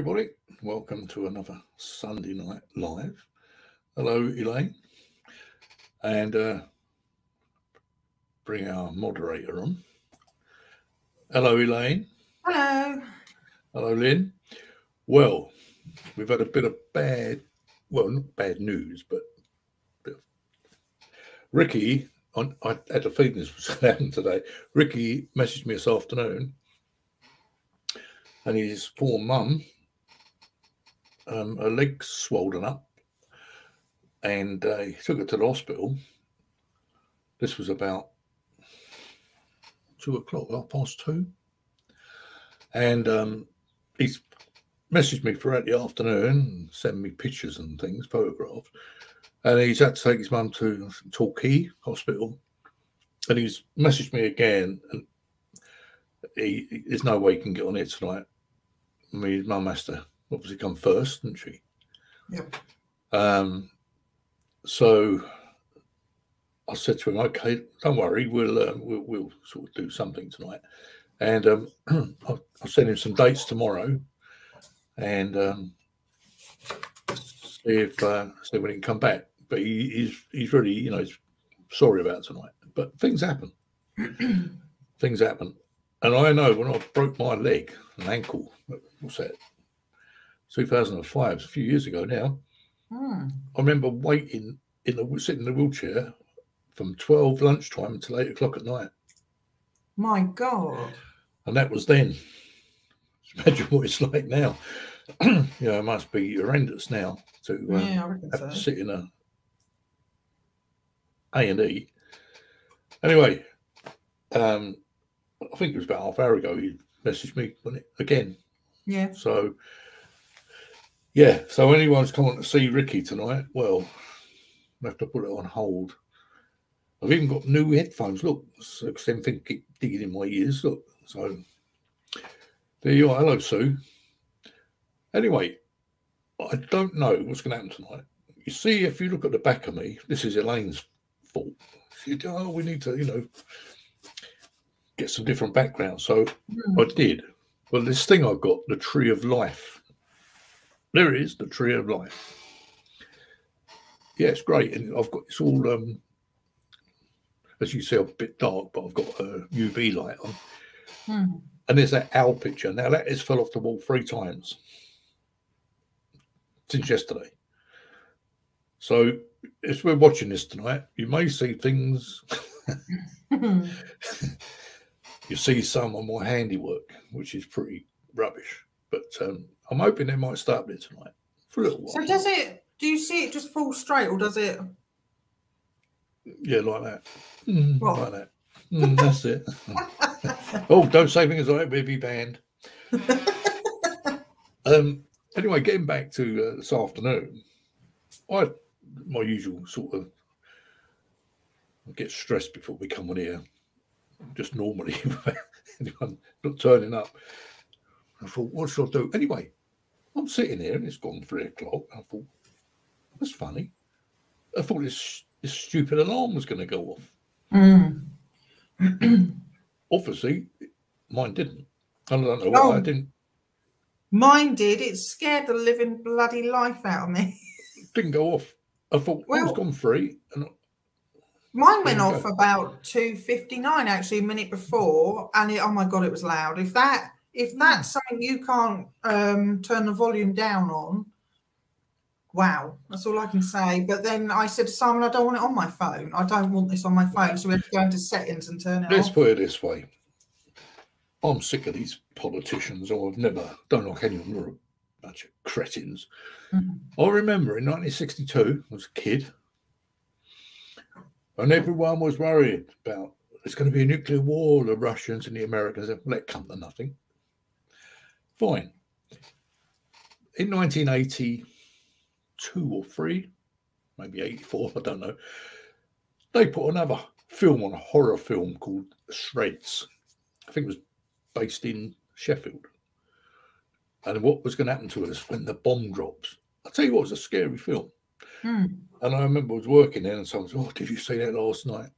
everybody. Welcome to another Sunday night live. Hello, Elaine. And uh, bring our moderator on. Hello, Elaine. Hello. Hello, Lynn. Well, we've had a bit of bad, well, not bad news, but Ricky, on, I had a feeling this was going to happen today. Ricky messaged me this afternoon and his poor mum, um, her legs swollen up, and uh, he took her to the hospital. This was about two o'clock, half past two, and um, he's messaged me throughout the afternoon, sent me pictures and things, photographs, and he's had to take his mum to Torquay Hospital, and he's messaged me again, and he, there's no way he can get on it tonight. I mean, his mum has to obviously come first, didn't she? Yep. Um, so I said to him, "Okay, don't worry, we'll uh, we'll, we'll sort of do something tonight." And um, I'll, I'll send him some dates tomorrow, and um, see if uh, see when he can come back. But he, he's he's really you know he's sorry about tonight. But things happen. things happen, and I know when I broke my leg, an ankle, what's that? 2005, it's a few years ago now. Hmm. I remember waiting in the sitting in the wheelchair from 12 lunchtime until eight o'clock at night. My God. And that was then. Imagine what it's like now. you know, it must be horrendous now to um, yeah, have so. to sit in a A and E. Anyway, um, I think it was about half hour ago he messaged me wasn't it, again. Yeah. So yeah, so anyone's coming to see Ricky tonight, well, I have to put it on hold. I've even got new headphones. Look, so same thing keep digging in my ears. Look, so there you are. Hello, Sue. Anyway, I don't know what's going to happen tonight. You see, if you look at the back of me, this is Elaine's fault. She said, "Oh, we need to, you know, get some different background." So Hmm. I did. Well, this thing I've got, the Tree of Life. There is, the Tree of Life. Yeah, it's great, and I've got it's all um, as you see, a bit dark, but I've got a UV light on, Hmm. and there's that owl picture. Now that has fell off the wall three times since yesterday. So, if we're watching this tonight, you may see things. You see some of my handiwork, which is pretty rubbish. But um, I'm hoping they might start there tonight for a little while. so does it? Do you see it just fall straight, or does it? Yeah, like that. Mm, like that. Mm, that's it. oh, don't say things like that. We'll be banned. um. Anyway, getting back to uh, this afternoon, I my usual sort of I get stressed before we come on here. Just normally, anyone not turning up. I thought, what should I do? Anyway, I'm sitting here and it's gone three o'clock. I thought, that's funny. I thought this this stupid alarm was going to go off. Hmm. Obviously, mine didn't. I don't know why I Oh. didn't Mine did. It scared the living bloody life out of me. didn't go off. I thought oh, it's Well- gone free, and Mine went off go. about two fifty nine, actually, a minute before, and it, oh my god, it was loud. If that if that's something you can't um, turn the volume down on, wow, that's all I can say. But then I said to Simon, I don't want it on my phone. I don't want this on my phone, so we have to go into settings and turn it out. let's off. put it this way: I'm sick of these politicians. Or I've never don't like any of them. They're a bunch of cretins. Mhm. I remember in 1962, I was a kid, and everyone was worried about there's going to be a nuclear war, the Russians and the Americans. Let it come to nothing. Fine. In 1982 or three, maybe 84, I don't know, they put another film on, a horror film called Threads. I think it was based in Sheffield. And what was going to happen to us when the bomb drops? I'll tell you what, it was a scary film. Hmm. And I remember I was working there and someone said, Oh, did you see that last night?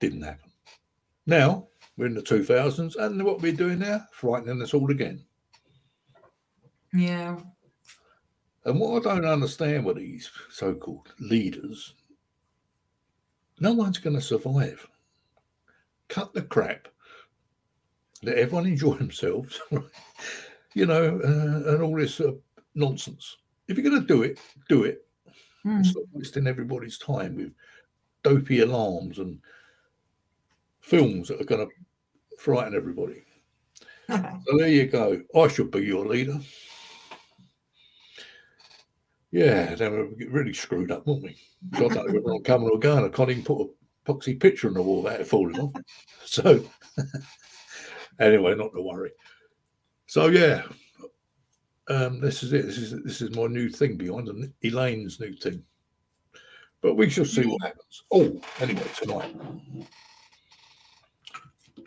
Didn't happen. Now we're in the 2000s, and what we're doing now, frightening us all again. Yeah. And what I don't understand with these so called leaders, no one's going to survive. Cut the crap. Let everyone enjoy themselves, you know, uh, and all this uh, nonsense. If you're going to do it, do it. Mm. Stop wasting everybody's time with dopey alarms and films that are going to frighten everybody. So there you go. I should be your leader. Yeah, then we'll get really screwed up, won't we? So I don't know whether I'm coming or going. I can't even put a poxy picture on the wall without it falling off. So anyway, not to worry. So yeah, um, this is it. This is this is my new thing behind and Elaine's new thing. But we shall see what happens. Oh, anyway, tonight.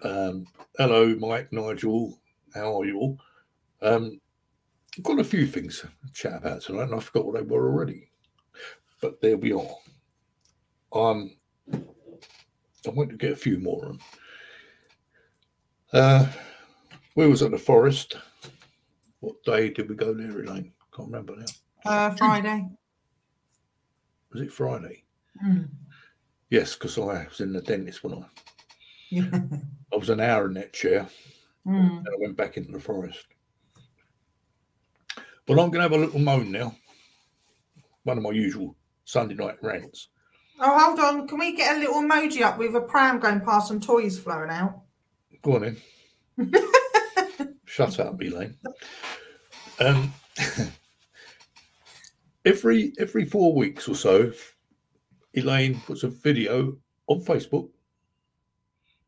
Um, hello, Mike, Nigel. How are you all? Um, I've got a few things to chat about tonight, and I forgot what they were already. But there we are. Um, I want to get a few more on. Uh, we was at the forest. What day did we go there, Elaine? Can't remember now. Uh, Friday. Was it Friday? Mm. Yes, because I was in the dentist when I. I was an hour in that chair Mm. and I went back into the forest. But I'm going to have a little moan now. One of my usual Sunday night rants. Oh, hold on. Can we get a little emoji up with a pram going past and toys flowing out? Go on in. Shut up, Elaine. Um, every every four weeks or so, Elaine puts a video on Facebook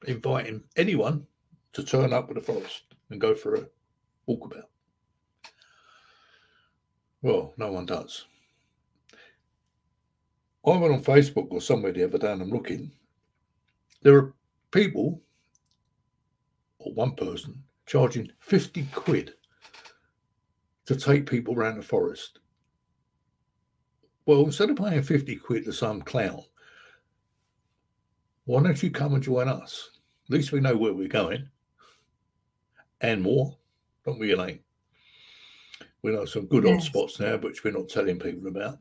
inviting anyone to turn up at the forest and go for a walkabout. Well, no one does. I went on Facebook or somewhere the other day and I'm looking. There are people, or one person, charging 50 quid to take people around the forest. Well, instead of paying 50 quid to some clown, why don't you come and join us? At least we know where we're going and more, don't we, Elaine? We know some good Yes. hot spots now, which we're not telling people about.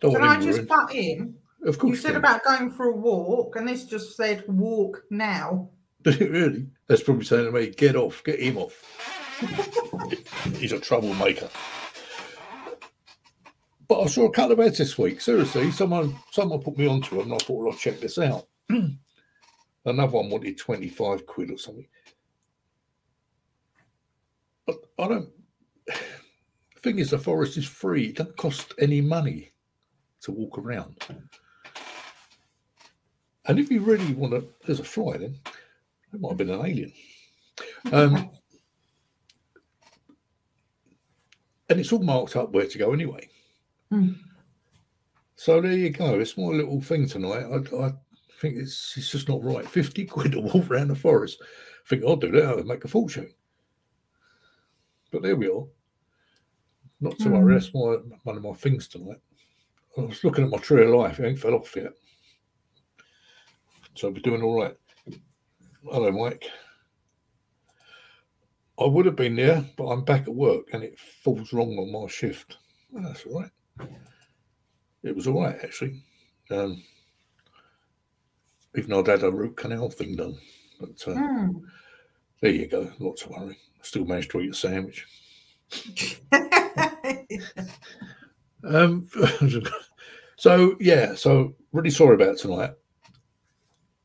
Don't Can I just butt in? Of course, You said can. about going for a walk, and this just said walk now. Did it really? That's probably saying to me, get off, get him off. He's a troublemaker. But I saw a couple of ads this week. Seriously, someone someone put me onto them and I thought, well, I'll check this out. Another one wanted 25 quid or something. But I don't the thing is the forest is free. It doesn't cost any money to walk around. And if you really want to, there's a fly then. It might have been an alien. Um, and it's all marked up where to go anyway. Hmm. So there you go. It's my little thing tonight. I, I think it's it's just not right. 50 quid to walk around the forest. I think I'll do that. I'll make a fortune. But there we are. Not to worry. Hmm. That's my, one of my things tonight. I was looking at my tree of life. It ain't fell off yet. So I'll be doing all right. Hello, Mike. I would have been there, but I'm back at work and it falls wrong on my shift. Well, that's all right. It was all right, actually. Um, even though I'd had a root canal thing done. But uh, Mm. there you go. Not to worry. Still managed to eat a sandwich. Um, so yeah, so really sorry about tonight,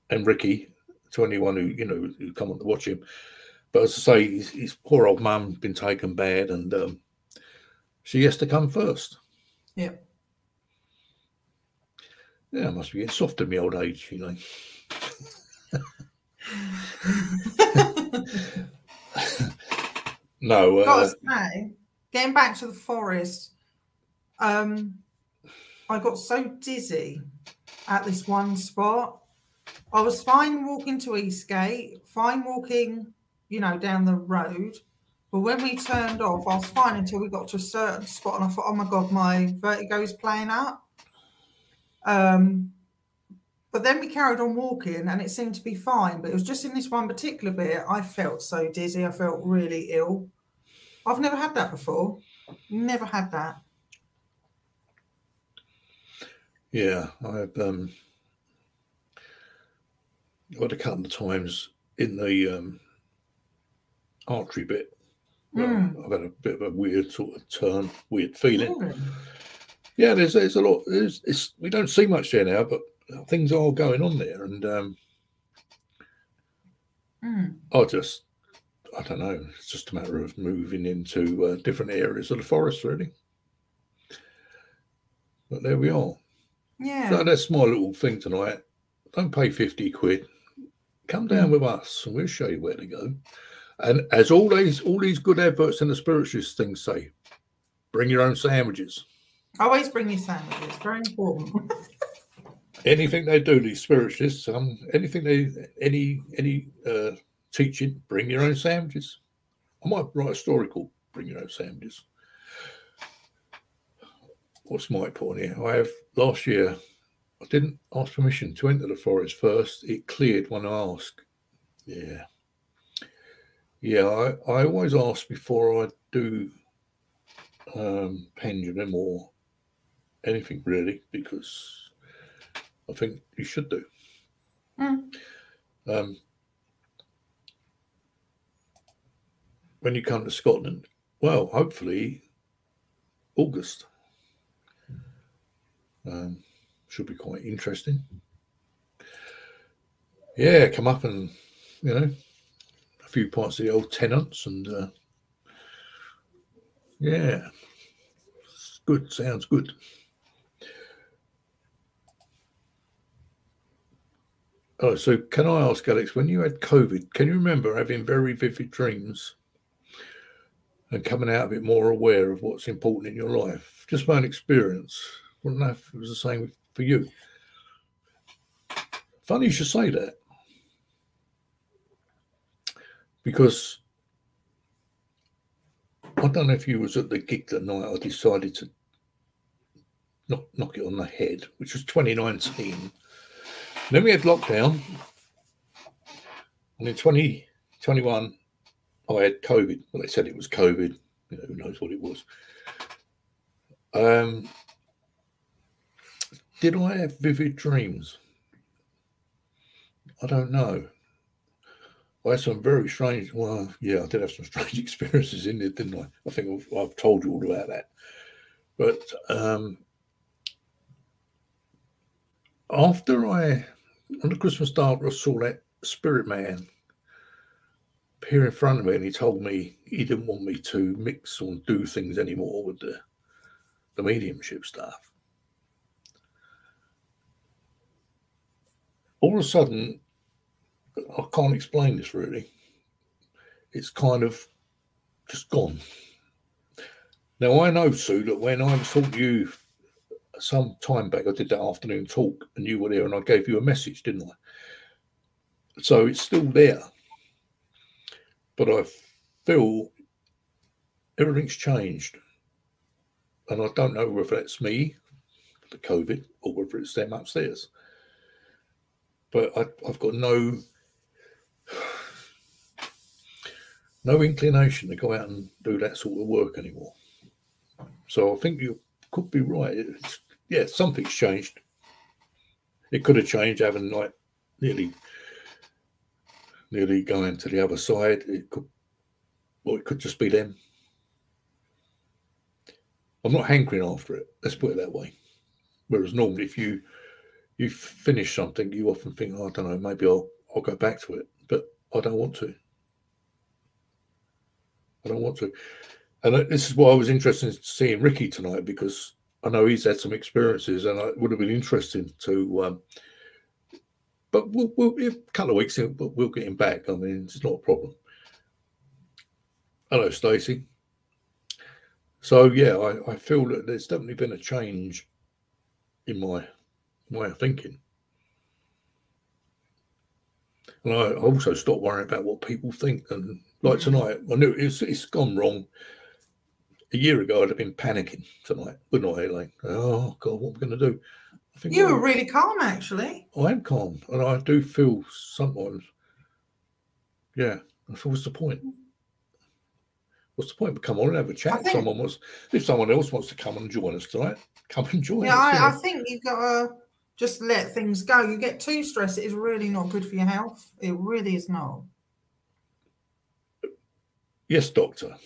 and Ricky to anyone who you know who come on to watch him. But as I say, his, his poor old mum been taken bad, and um, she has to come first. Yep. Yeah, I must be getting soft in my old age, you know. no, uh, say, getting back to the forest, um, I got so dizzy at this one spot. I was fine walking to Eastgate, fine walking, you know, down the road. But when we turned off, I was fine until we got to a certain spot, and I thought, "Oh my god, my vertigo is playing up." Um, but then we carried on walking, and it seemed to be fine. But it was just in this one particular bit, I felt so dizzy. I felt really ill. I've never had that before. Never had that. Yeah, I've um, had a couple of times in the um, artery bit. Mm. I've had a bit of a weird sort of turn, weird feeling. Really? Yeah, there's there's a lot. There's, it's, we don't see much there now, but things are going on there, and um, Mm. I just I don't know. It's just a matter of moving into uh, different areas of the forest, really. But there we are. Yeah. So that's my little thing tonight. Don't pay 50 quid. Come down with us and we'll show you where to go. And as all these all these good adverts in the spiritualist things say, bring your own sandwiches. Always bring your sandwiches. Very important. Anything they do, these spiritualists, um, anything they any any uh teaching, bring your own sandwiches. I might write a story called Bring Your Own Sandwiches. What's my point here? I have last year I didn't ask permission to enter the forest first. It cleared when I asked. Yeah. Yeah, I, I always ask before I do um, pendulum or anything really, because I think you should do. Mm. Um, when you come to Scotland, well, hopefully August. Um, should be quite interesting. Yeah, come up and you know a few parts of the old tenants and uh, yeah, it's good. Sounds good. Oh, so can I ask Alex, when you had COVID, can you remember having very vivid dreams and coming out of it more aware of what's important in your life? Just my own experience. Don't know if it was the same for you. Funny you should say that. Because I don't know if you was at the gig that night I decided to knock, knock it on the head, which was 2019. Then we had lockdown. And in 2021, I had COVID. Well, they said it was COVID. You know, who knows what it was. Um, did I have vivid dreams? I don't know. I had some very strange. Well, yeah, I did have some strange experiences in there, didn't I? I think I've, I've told you all about that. But um, after I, on the Christmas day, I saw that spirit man appear in front of me, and he told me he didn't want me to mix or do things anymore with the the mediumship stuff. All of a sudden, I can't explain this really. It's kind of just gone. Now I know, Sue, that when I was talking to you some time back, I did that afternoon talk, and you were there, and I gave you a message, didn't I? So it's still there, but I feel everything's changed, and I don't know whether that's me, the COVID, or whether it's them upstairs. But I, I've got no no inclination to go out and do that sort of work anymore. So I think you could be right. It's, yeah, something's changed. It could have changed having like nearly nearly going to the other side. It could or it could just be them. I'm not hankering after it. Let's put it that way. Whereas normally, if you you finish something, you often think, oh, I don't know, maybe I'll I'll go back to it, but I don't want to. I don't want to. And uh, this is why I was interested in seeing Ricky tonight because I know he's had some experiences, and it would have been interesting to. Um, but we'll, we'll a couple of weeks, in, but we'll get him back. I mean, it's not a problem. Hello, Stacey. So yeah, I, I feel that there's definitely been a change in my way of thinking. And I also stopped worrying about what people think. And like tonight, I knew it's, it's gone wrong. A year ago, I'd have been panicking tonight, wouldn't I, Elaine? Oh, God, what am I going to do? I think, You were really calm, actually. I am calm. And I do feel sometimes, yeah, I feel what's the point? What's the point? Come on and have a chat. Think- someone wants, if someone else wants to come and join us tonight, come and join Yeah, us. I, I think you've got to just let things go. You get too stressed, it is really not good for your health. It really is not. Yes, doctor.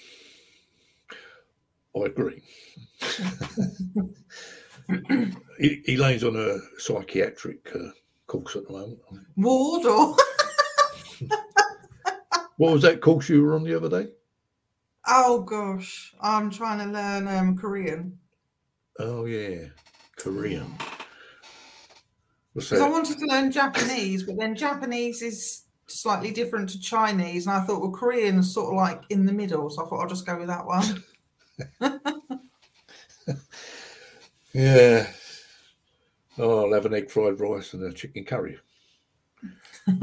I agree. he, Elaine's on a psychiatric uh, course at the moment. Ward or What was that course you were on the other day? oh gosh, I'm trying to learn um, Korean Oh yeah, Korean. Because I wanted to learn Japanese, but then Japanese is slightly different to Chinese, and I thought well Korean's sort of like in the middle, so I thought I'll just go with that one. Yeah. Oh, I'll have an egg fried rice and a chicken curry.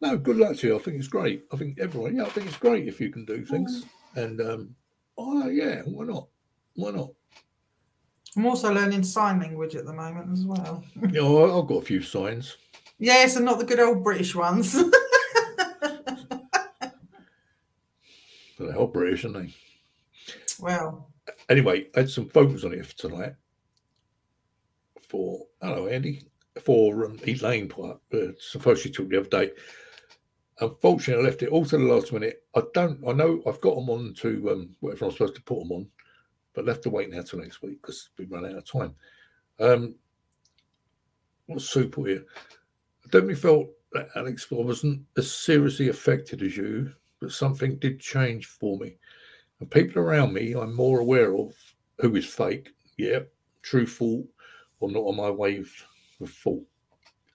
No, good luck to you. I think it's great. I think everyone, yeah, I think it's great if you can do things. And um, oh yeah, why not? Why not? I'm also learning sign language at the moment as well. You know, I've got a few signs. Yes, and not the good old British ones. They're all British, aren't they? well, Anyway, I had some photos on it for tonight. For hello, Andy. For um, Elaine part, uh, some photos she took the other day. Unfortunately, I left it all to the last minute. I don't. I know I've got them on to um, whatever I'm supposed to put them on, but left to wait now till next week because we run out of time. Um, what's super here? I definitely felt that Alex I wasn't as seriously affected as you, but something did change for me. And people around me, I'm more aware of who is fake, yeah, truthful, or not on my wave of fault.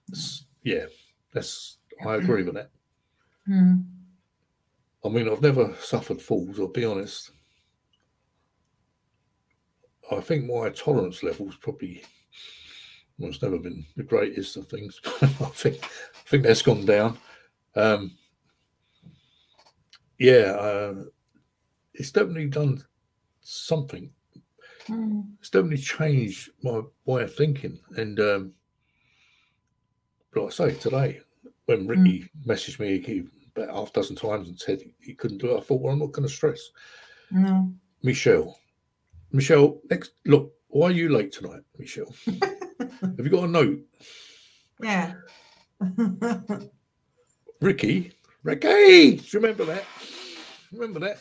It's- yeah, that's I agree with that. hmm. I mean, I've never suffered falls, I'll be honest. I think my tolerance level's probably well, it's never been the greatest of things. I think I think that's gone down. Um, yeah, uh, it's definitely done something. Hmm. It's definitely changed my way of thinking. And um, like I say today, when Ricky messaged me he, about half a dozen times and said he couldn't do it, I thought, well, I'm not going to stress. No. Michelle, Michelle, next look, why are you late tonight, Michelle? Have you got a note? Yeah. Ricky, Ricky, remember that? Remember that?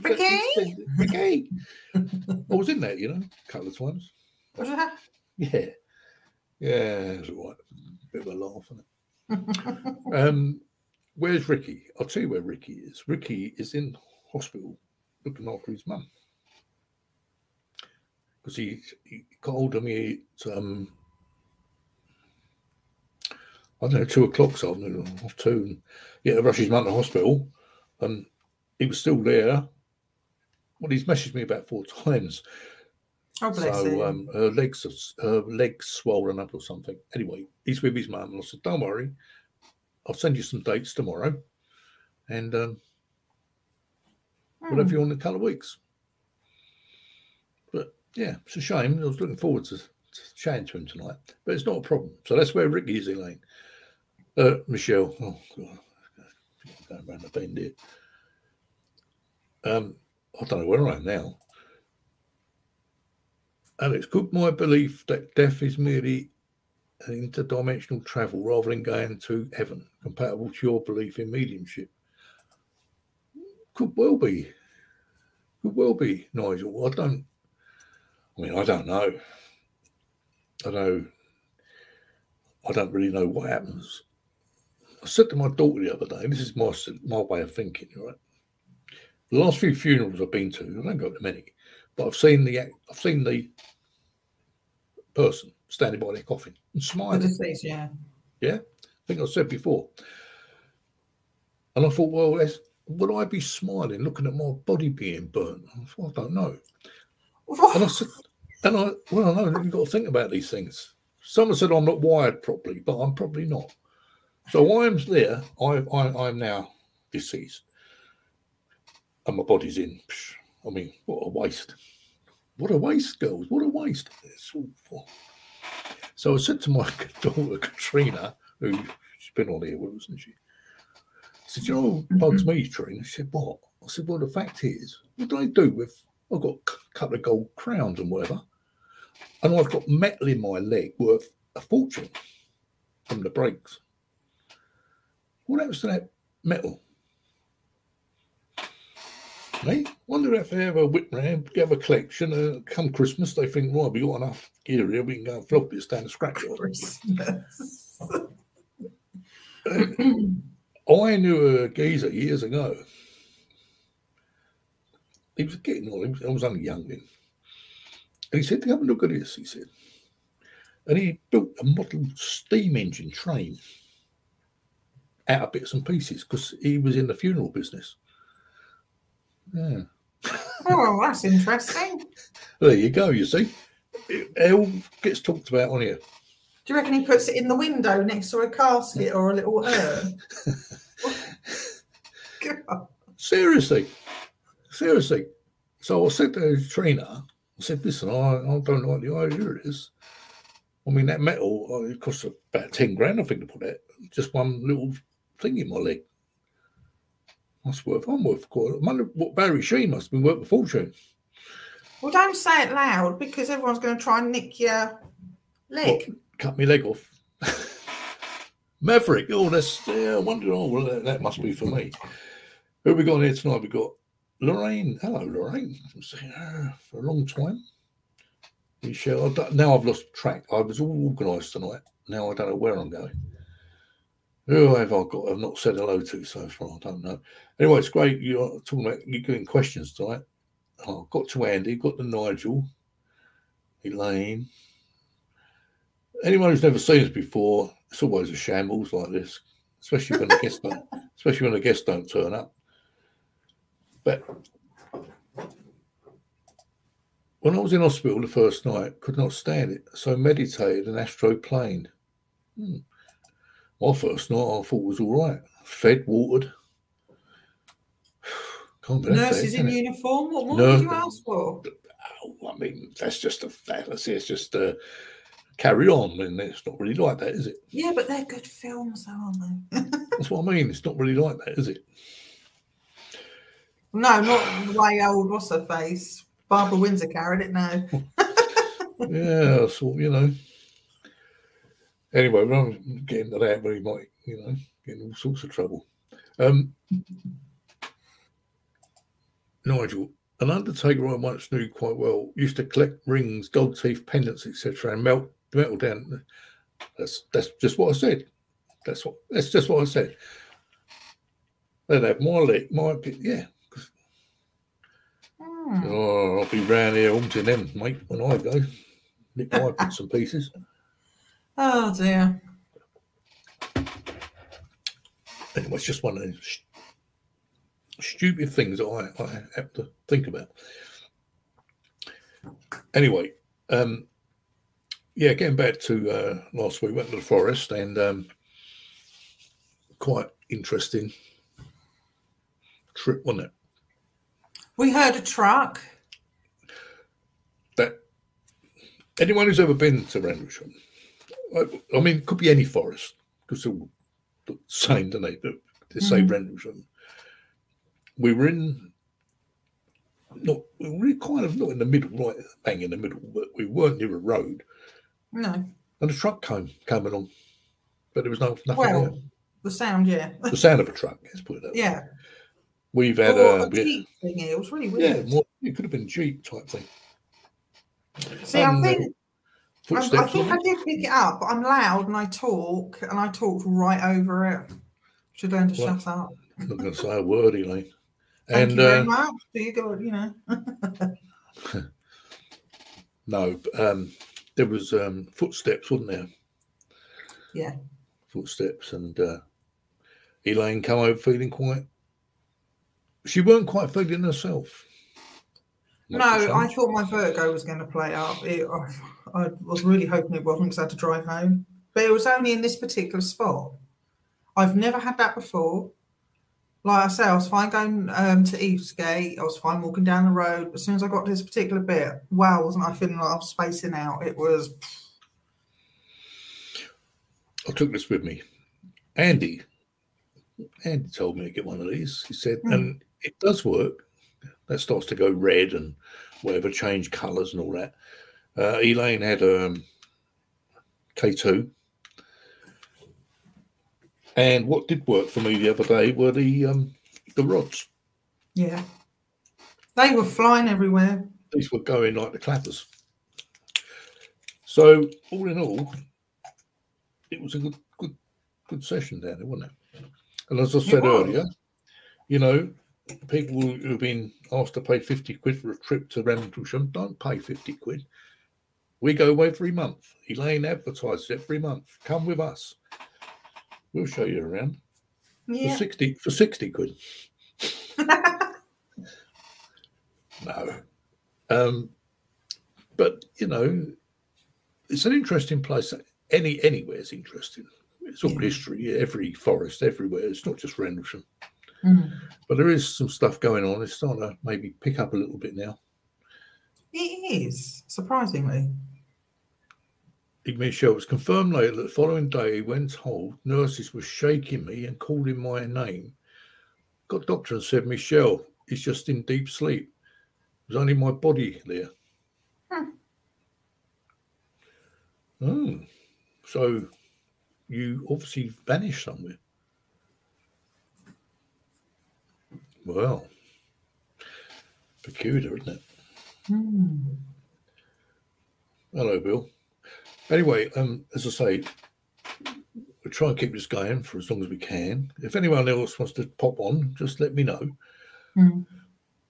Ricky? Ricky. I was in that, you know, a couple of times. Was that? Yeah. Yeah, it was all right. Bit of a laugh, is Um, where's Ricky? I'll tell you where Ricky is. Ricky is in hospital looking after his mum. Because he, he called me at, um, I don't know, two o'clock something, or half two, and to rush his mum to hospital. And he was still there. Well, he's messaged me about four times. Oh, bless him. So um, her legs, her legs swollen up or something. Anyway, he's with his mum, and I said, "Don't worry, I'll send you some dates tomorrow, and um, whatever Hmm. you want in a couple of weeks." But yeah, it's a shame. I was looking forward to, to chatting to him tonight, but it's not a problem. So that's where Ricky is, Elaine. Uh, Michelle. Oh God, going around the bend here. Um, I don't know where I am now. Alex, could my belief that death is merely an interdimensional travel rather than going to heaven compatible to your belief in mediumship? Could well be. Could well be, Nigel. I don't. I mean, I don't know. I know. I don't really know what happens. I said to my daughter the other day, and this is my my way of thinking, right? The last few funerals I've been to, I don't go to many, but I've seen the I've seen the person standing by their coffin and smiling. deceased, yeah. I think I said before. And I thought, well, would I be smiling looking at my body being burnt? I thought, I don't know. And I said, and I, well, I know you've got to think about these things. Someone said I'm not wired properly, but I'm probably not. So I'm there. I, I, I'm now deceased, and my body's in. psh, I mean, what a waste! What a waste, girls! What a waste! It's awful. So I said to my daughter Katrina, who she's been on here, wasn't she? I said, you know what mm-hmm. bugs me, Trina? She said, what? I said, well, the fact is, what do I do with, I've got a couple of gold crowns and whatever, and I've got metal in my leg worth a fortune from the breaks. What happens to that metal? Hey, wonder if they ever whip round, have a collection, uh, come Christmas, they think, right, we got enough gear here, we can go and flop this down the scratch. I knew a geezer years ago. He was getting on, he was, I was only young then. And he said, Have a look at this, he said. And he built a model steam engine train out of bits and pieces because he was in the funeral business. Yeah. oh, that's interesting. There you go, you see. It all gets talked about on here. Do you reckon he puts it in the window next to a casket or a little urn? Seriously. Seriously. So I said to the Trina, I said, listen, I, I don't like the idea of this. I mean, that metal, uh, it costs about 10 grand, I think, to put it. Just one little thing molly. That's worth, I'm worth quite. I wonder what Barry Sheene must have been worth a fortune. Well, don't say it loud because everyone's going to try and nick your leg. What, cut my leg off. Maverick. Oh, that's, yeah, I wonder, oh, well, that, that must be for me. Who have we got here tonight? We've got Lorraine. Hello, Lorraine. I've seen her for a long time. Michelle, now I've lost track. I was all organised tonight. Now I don't know where I'm going. Who have I got? I've not said hello to so far. I don't know. Anyway, it's great. You're talking about you're getting questions tonight. I oh, got to Andy, got to Nigel, Elaine. Anyone who's never seen us before, it's always a shambles like this, especially when the guests don't, especially when the guests don't turn up. But when I was in hospital the first night, could not stand it, so meditated and astroplaned. Hmm. My first night I thought was all right. Fed, watered. Can't believe that, Nurses in it? uniform. What more No. did you ask for? Oh, I mean, that's just a fallacy. It's just a carry on, and it's not really like that, is it? Yeah, but they're good films, though, aren't they? That's what I mean. It's not really like that, is it? no, not the way old what's her face. Barbara Windsor carried it now. yeah, so you know. Anyway, we don't get into that, but he might, you know, get in all sorts of trouble. Um, Nigel, an undertaker I once knew quite well used to collect rings, gold teeth, pendants, etc., and melt the metal down. That's that's just what I said. That's what that's just what I said. They'd have my leg, my yeah. Hmm. Oh, I'll be round here haunting them, mate, when I go. Nick my bits and pieces. Oh dear. Anyway, it's just one of those st- stupid things that I, I have to think about. Anyway, um, yeah, getting back to uh, last week, went to the forest and um, quite interesting trip, wasn't it? We heard a truck. That anyone who's ever been to Rendlesham, I, I mean, it could be any forest because they're all the same, don't they? Say Mhm. Rendlesham. We were in, not we were kind of not in the middle, right bang in the middle, but we weren't near a road. No. And a truck came came along, but there was no nothing Well, there. The sound, yeah. The sound of a truck. Let's put it that way. Yeah. We've had a a Jeep thing. It was really yeah, weird. more, it could have been Jeep type thing. See, Um, I think I. I think I did pick it up, but I'm loud and I talk, and I talked right over it. Should learn to Well, shut up. I'm not going to say a word, Elaine. Thank and you very uh, much. Do you go? You know. no, um, there was um, footsteps, wasn't there? Yeah. Footsteps, and uh, Elaine come over feeling quite. She weren't quite feeling herself. No, I thought my vertigo was going to play up. It, I, I was really hoping it wasn't because I had to drive home. But it was only in this particular spot. I've never had that before. Like I say, I was fine going um, to Eastgate. I was fine walking down the road. As soon as I got to this particular bit, wow, wasn't I feeling like I was spacing out? It was, I took this with me. Andy Andy told me to get one of these. He said, Mm. and it does work. That starts to go red and whatever, change colours and all that. Uh, Elaine had um, K2. And what did work for me the other day were the um, the rods. Yeah. They were flying everywhere. These were going like the clappers. So all in all, it was a good good good session down there, wasn't it? And as I said earlier, you know, people who have been asked to pay 50 quid for a trip to Rendlesham don't pay 50 quid. We go every month. Elaine advertises every month. Come with us. We'll show you around Yeah. for 60 for 60 quid. No. Um, but you know, it's an interesting place. Any anywhere is interesting. It's all Yeah. history. Every forest, everywhere. It's not just Rendlesham. Mm. But there is some stuff going on. It's starting to maybe pick up a little bit now. It is, surprisingly. Michelle was confirmed later that the following day, when told, nurses were shaking me and calling my name. Got doctor and said, Michelle is just in deep sleep. It was only my body there. Hmm. Oh, so you obviously vanished somewhere. Well, peculiar, isn't it? Mm. Hello, Bill. Anyway, um, as I say, we'll try and keep this going for as long as we can. If anyone else wants to pop on, just let me know. Mm.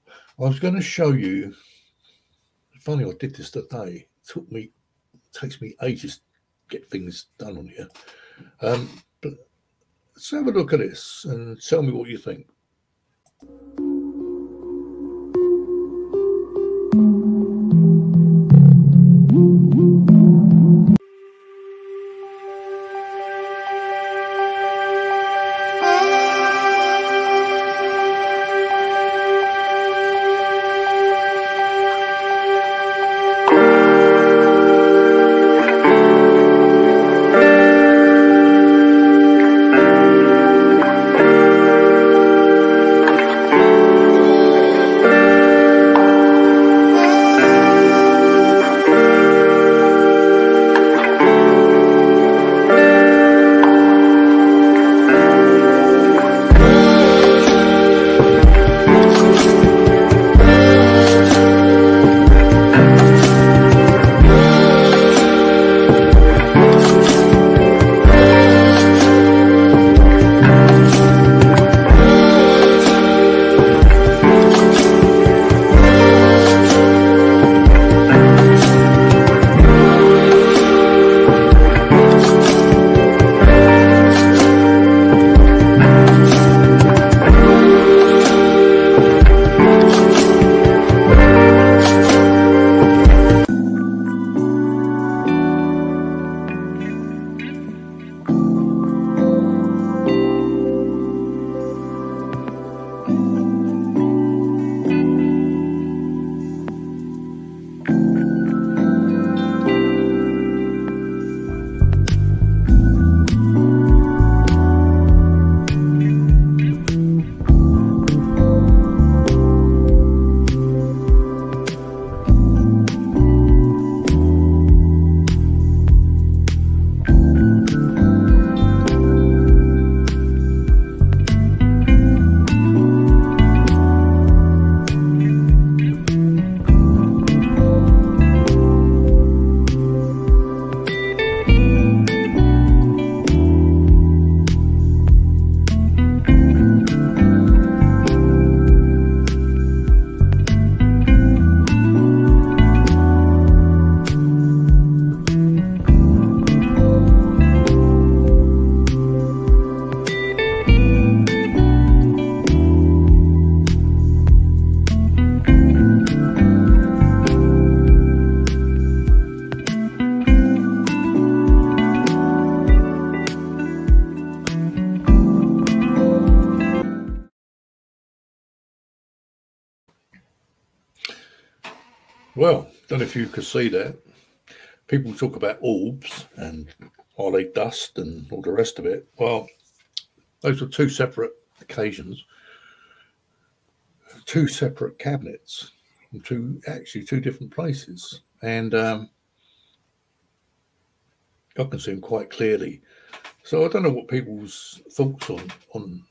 I was going to show you. Funny, I did this today. It took me, takes me ages to get things done on here. Um, but let's have a look at this and tell me what you think. If you could see that. People talk about orbs and are dust and all the rest of it. Well, those were two separate occasions, two separate cabinets, two actually two different places, and um, I can see them quite clearly. So I don't know what people's thoughts on on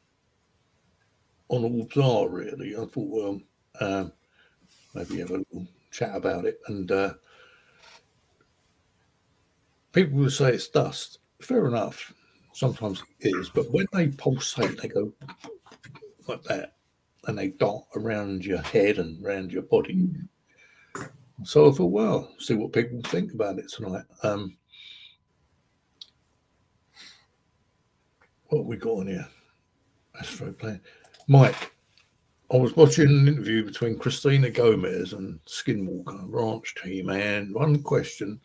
on orbs are really. I thought, well, um, maybe have a little chat about it. And uh, people will say it's dust. Fair enough. Sometimes it is, but when they pulsate, they go like that, and they dot around your head and around your body. So I thought, well, see what people think about it tonight. Um, what we got on here? Astro plan. Mike, I was watching an interview between Christina Gomez and Skinwalker Ranch team, and one question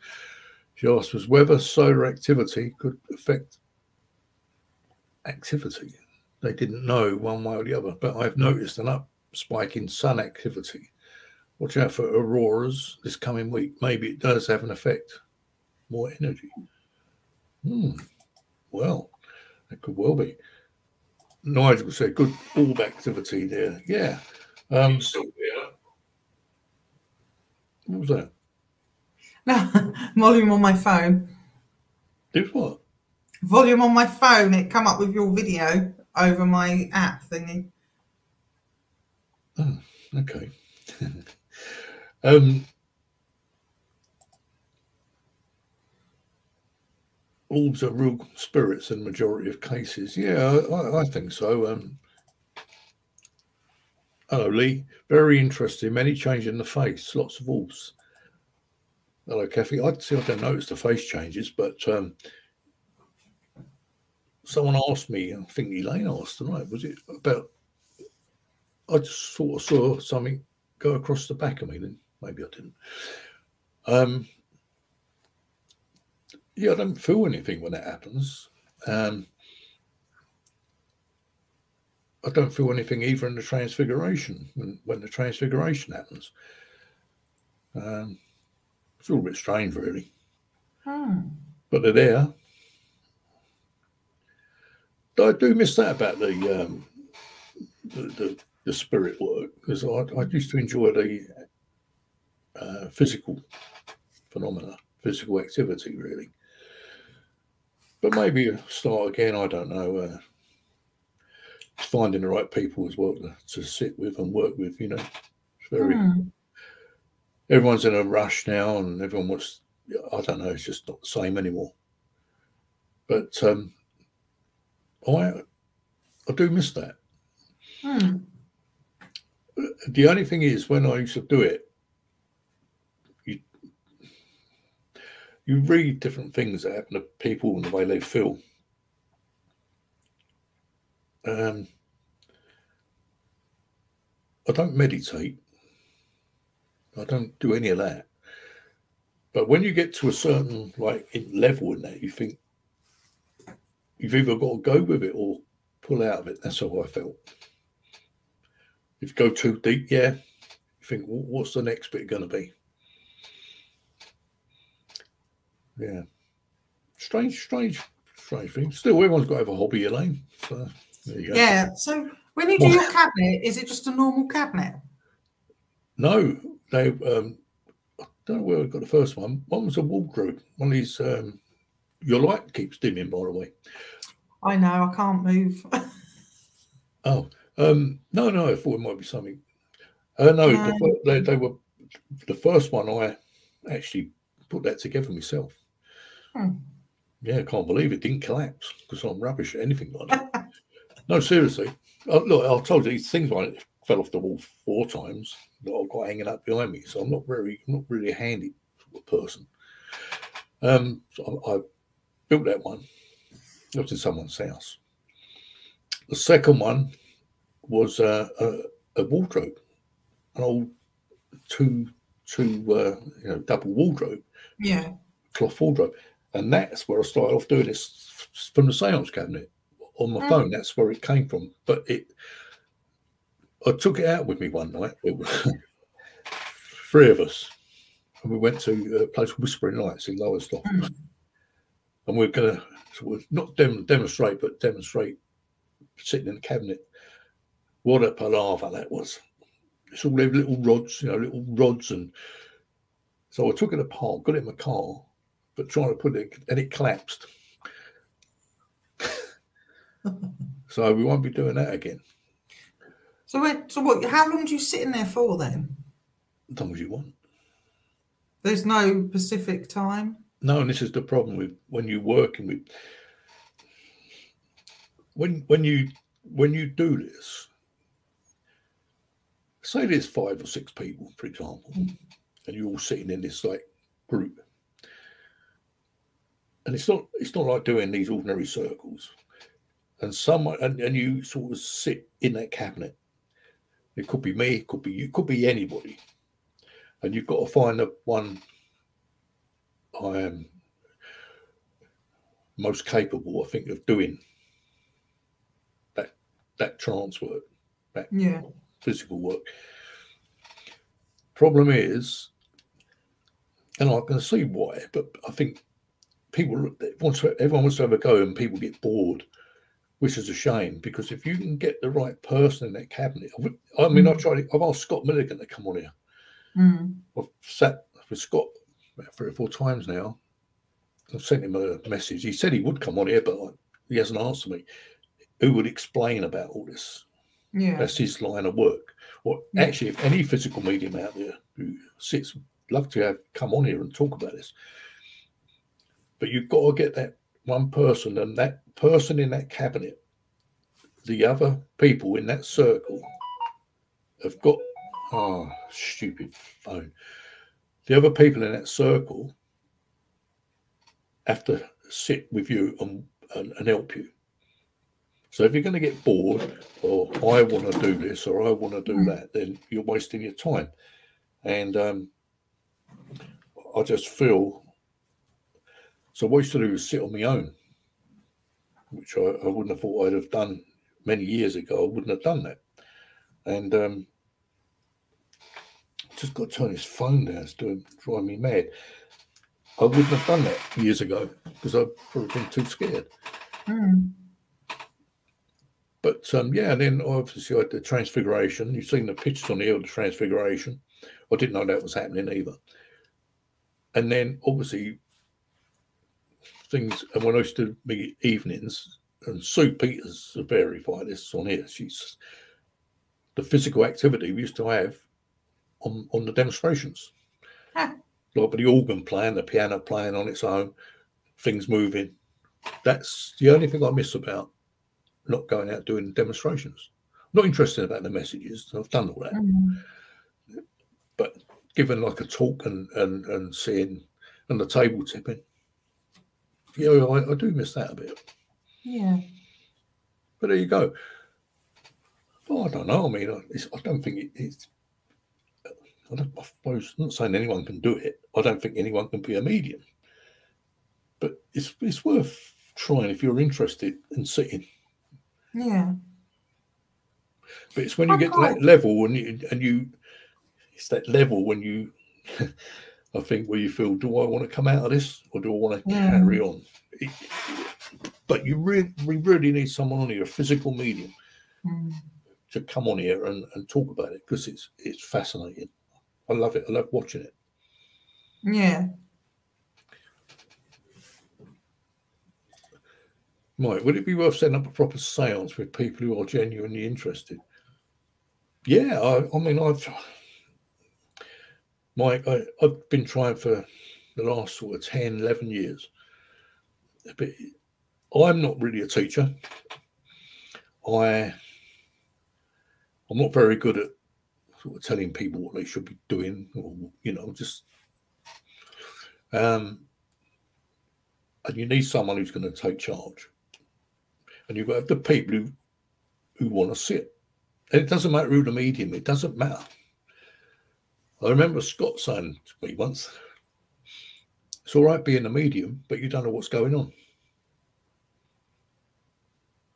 she asked was whether solar activity could affect activity. They didn't know one way or the other, but I've noticed an up spike in sun activity. Watch out for auroras this coming week. Maybe it does have an effect. More energy. Hmm. Well, it could well be. Nigel said, good orb activity there. Yeah. Um, what was that? No, volume on my phone. Did what? Volume on my phone. It come up with your video over my app thingy. Oh, okay. um, orbs are real spirits in the majority of cases. Yeah, I, I think so. Um, hello, Lee. Very interesting. Many change in the face. Lots of orbs. Hello, Kathy. I see. I don't notice the face changes, but um, someone asked me. I think Elaine asked tonight. Was it about? I just sort of saw something go across the back of me. Then maybe I didn't. Um, yeah, I don't feel anything when that happens. Um, I don't feel anything either in the transfiguration when, when the transfiguration happens. Um, it's all a bit strange, really. Hmm. But they're there. I do miss that about the um, the, the, the, spirit work because I, I, used to enjoy the uh, physical phenomena, physical activity, really but maybe start again. I don't know. Uh, finding the right people as well to, to, sit with and work with. You know, it's very. Mm. Everyone's in a rush now, and everyone wants. I don't know. It's just not the same anymore. But um, I, I do miss that. Mm. The only thing is, when I used to do it, you read different things that happen to people and the way they feel. Um, I don't meditate. I don't do any of that. But when you get to a certain like level in that, you think you've either got to go with it or pull out of it. That's how I felt. If you go too deep, yeah, you think, well, what's the next bit going to be? Yeah. Strange, strange, strange thing. Still, everyone's got to have a hobby, Elaine. So there you go. Yeah. So when you do your cabinet, is it just a normal cabinet? No, they. Um, I don't know where I got the first one. One was a wardrobe. One of these. Um, your light keeps dimming, by the way. I know. I can't move. oh, um, no, no. I thought it might be something. Uh, no, no. The, they, they were the first one. I actually put that together myself. Hmm. Yeah, I can't believe it didn't collapse because I'm rubbish at anything like that. no, seriously. Uh, look, I told you these things like fell off the wall four times that I've got hanging up behind me. So I'm not very, I'm not really a handy person. Um, so I, I built that one. It was in someone's house. The second one was uh, a, a, wardrobe, an old two two uh, you know double wardrobe. Yeah. Cloth wardrobe. And that's where I started off doing this from the seance cabinet on my mm. phone. That's where it came from. But it, I took it out with me one night. It was three of us. And we went to a place called Whispering Lights in Lowestoft. Mm. And we're going to sort of not dem- demonstrate, but demonstrate sitting in the cabinet. What a palaver that was. It's all little rods, you know, little rods. And so I took it apart, got it in my car, but trying to put it, and it collapsed. so we won't be doing that again. So, wait, so what? How long do you sit in there for then? As long as you want. There's no Pacific time. No, and this is the problem with when you're working with when when you when you do this. Say there's five or six people, for example, mm. and you're all sitting in this like group, and it's not it's not like doing these ordinary circles. And someone and, and you sort of sit in that cabinet. It could be me, it could be you, it could be anybody and you've got to find the one I am most capable, I think, of doing that that trance work, that Yeah. physical work. Problem is, and I can see why, but I think people wants to, everyone wants to have a go, and people get bored, which is a shame because if you can get the right person in that cabinet, I mean, I've Mm. tried. I've asked Scott Milligan to come on here. Mm. I've sat with Scott about three or four times now. I've sent him a message. He said he would come on here, but I- he hasn't answered me. Who would explain about all this? Yeah. That's his line of work. Well, Yeah. actually, if any physical medium out there who sits, would love to have come on here and talk about this. But you've got to get that one person, and that person in that cabinet, the other people in that circle have got oh stupid phone. The other people in that circle have to sit with you and, and, and help you. So if you're going to get bored, or I want to do this, or I want to do Mm. that, then you're wasting your time. And um, I just feel so. What I used to do was sit on my own, which I, I wouldn't have thought I'd have done many years ago. I wouldn't have done that. And um, just got to turn his phone down. It's doing driving me mad. I wouldn't have done that years ago because I've probably been too scared. Mm. But um, yeah, and then obviously I had the transfiguration. You've seen the pictures on the hill, the transfiguration. I didn't know that was happening either. And then obviously things, and when I used to be evenings, and Sue Peters to verify this on here, she's the physical activity we used to have on, on the demonstrations. Huh. Like with the organ playing, the piano playing on its own, things moving. That's the only thing I miss about not going out doing demonstrations. Not interested about the messages. I've done all that. Mm. But given like a talk and and and seeing and the table tipping, yeah, I, I do miss that a bit. Yeah. But there you go. Well, I don't know. I mean, I, it's, I don't think it, it's. I, don't, I suppose I'm not saying anyone can do it. I don't think anyone can be a medium. But it's it's worth trying if you're interested in sitting. Yeah. But it's when you get to that level and you, and you, it's that level when you, I think, where you feel, do I want to come out of this or do I want to Yeah. carry on? It- but you really, we really need someone on here, a physical medium, Mm. to come on here and, and talk about it because it's it's fascinating. I love it. I love watching it. Yeah. Mike, would it be worth setting up a proper seance with people who are genuinely interested? Yeah, I, I mean, I've, Mike, I, I've been trying for the last sort of 10, 11 years. But I'm not really a teacher. I, I'm not very good at sort of telling people what they should be doing, or you know, just. Um, and you need someone who's going to take charge and you've got have the people who, who want to sit. And it doesn't matter who the medium, it doesn't matter. I remember Scott saying to me once, it's all right being a medium, but you don't know what's going on.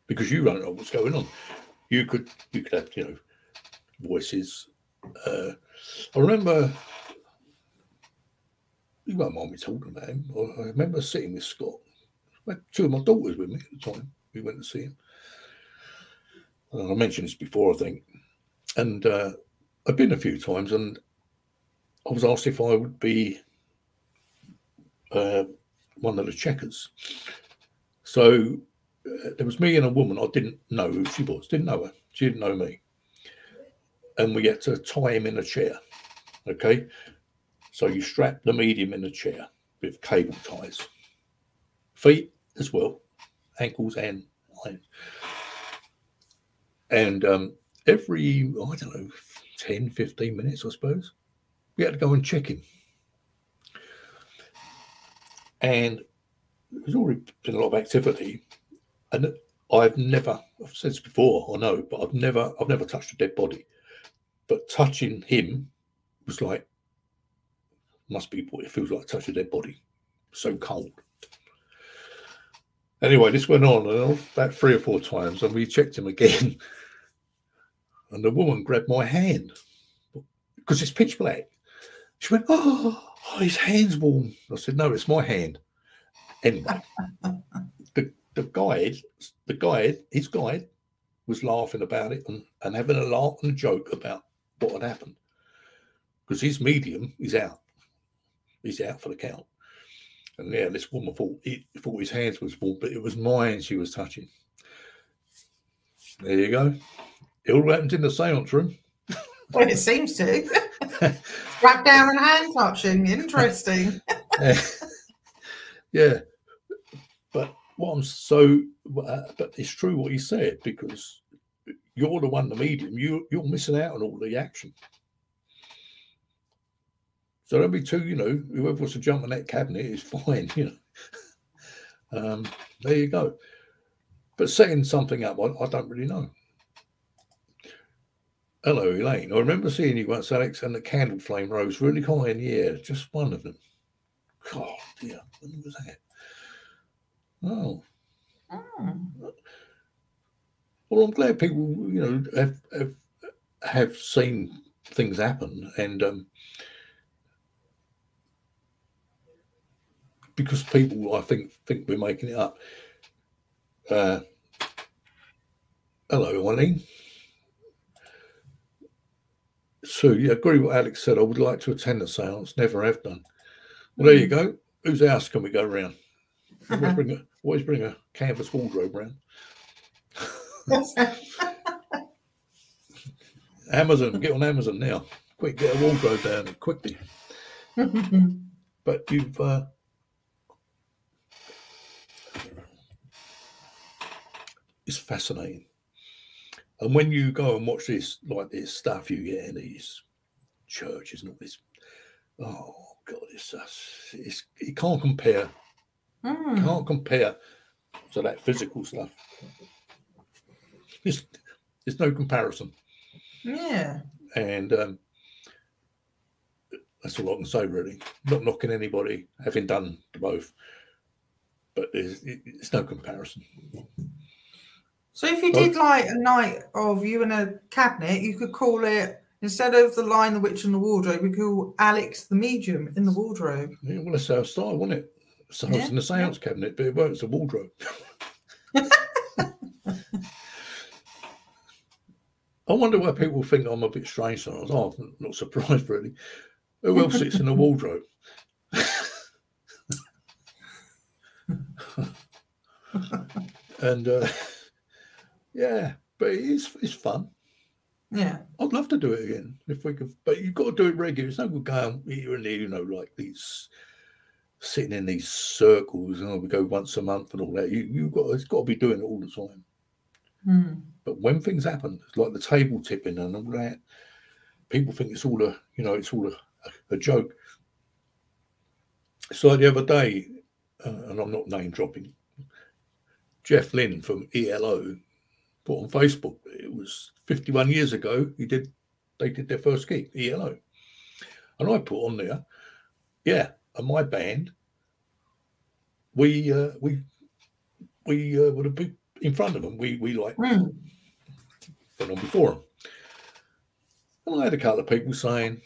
Because you don't know what's going on. You could you could have, you know, voices. Uh, I remember you won't mind me talking about him. I remember sitting with Scott. Two of my daughters with me at the time we went to see him. I mentioned this before, I think, and uh, I've been a few times, and I was asked if I would be uh, one of the checkers. So uh, there was me and a woman. I didn't know who she was. Didn't know her. She didn't know me. And we had to tie him in a chair. Okay. So you strap the medium in a chair with cable ties, feet as well, ankles and. And um, every, I don't know, 10, 15 minutes, I suppose, we had to go and check him. And there's already been a lot of activity. And I've never, I've said this before, I know, but I've never, I've never touched a dead body. But touching him was like, must be what it feels like to touch a dead body. So cold. Anyway, this went on uh, about three or four times, and we checked him again. And the woman grabbed my hand because it's pitch black. She went, oh, oh, his hand's warm. I said, No, it's my hand. Anyway, the, the guide, the guide, his guide was laughing about it and, and having a laugh and a joke about what had happened. Because his medium is out. He's out for the count. And yeah, this woman thought, he, thought his hands was warm, but it was mine she was touching. There you go. It all happens in the seance room. Well, it seems to. Wrap down and hand touching. Interesting. yeah. But what I'm so, uh, but it's true what he said because you're the one, the medium, you, you're missing out on all the action. So don't be too, you know, whoever wants to jump on that cabinet is fine, you know. Um, there you go. But setting something up, I, I don't really know. Hello, Elaine. I remember seeing you once, Alex, and the candle flame rose really high in the air. Just one of them. God, dear. When was that? Oh. oh. Well, I'm glad people, you know, have have, have seen things happen, and um, because people, I think, think we're making it up. Uh, hello, Eileen. So, yeah, agree with what Alex said. I would like to attend the seance, never have done. Well, there you mm. go. Whose house can we go around? Always bring a, always bring a canvas wardrobe round. Amazon, get on Amazon now. Quick, get a wardrobe down quickly. but you've uh, it's fascinating. And when you go and watch this, like this stuff you get in these churches and all this, oh god, it's it's it can't compare. Mm. Can't compare to that physical stuff. It's there's no comparison. Yeah. And um, that's all I can say, really. Not knocking anybody having done both, but there's, it's no comparison. So if you did like a night of you in a cabinet, you could call it instead of the Lion, the Witch, and the Wardrobe, we call Alex the Medium in the wardrobe. Yeah, well, that's how I started, wasn't it? So I was in the seance yeah. cabinet, but it works a wardrobe. I wonder why people think I'm a bit strange sometimes. Oh, I'm not surprised really. Who else sits in the wardrobe? and uh, yeah, but it's it's fun. Yeah, I'd love to do it again if we could. But you've got to do it regularly. It's no good going here and there, you know, like these sitting in these circles. And we go once a month and all that. You you've got it's got to be doing it all the time. Mm. But when things happen, it's like the table tipping and all that. People think it's all a you know it's all a, a, joke. So the other day, uh, and I'm not name dropping, Jeff Lynne from ELO put on Facebook. It was 51 years ago. He did. They did their first gig, ELO, and I put on there, yeah, and my band. We uh, we we uh, would have been in front of them. We we like mm. went on before them. And I had a couple of people saying,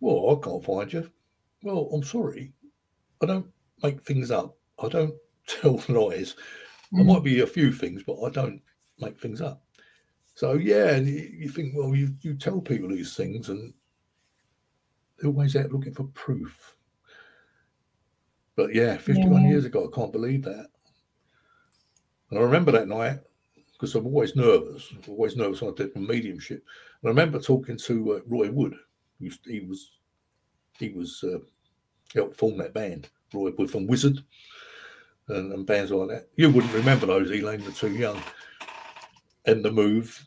"Well, I can't find you." Well, I'm sorry, I don't make things up. I don't tell lies. Mm. There might be a few things, but I don't make things up. So yeah, you, you think, well, you you tell people these things, and they're always out looking for proof. But yeah, 51 Yeah. years ago, I can't believe that. And I remember that night because I'm always nervous, always nervous when I did my mediumship. And I remember talking to uh, Roy Wood. He was he was, he was uh, helped form that band. Roy Wood from Wizzard and, and bands like that. You wouldn't remember those, Elaine, you're too young. And the move.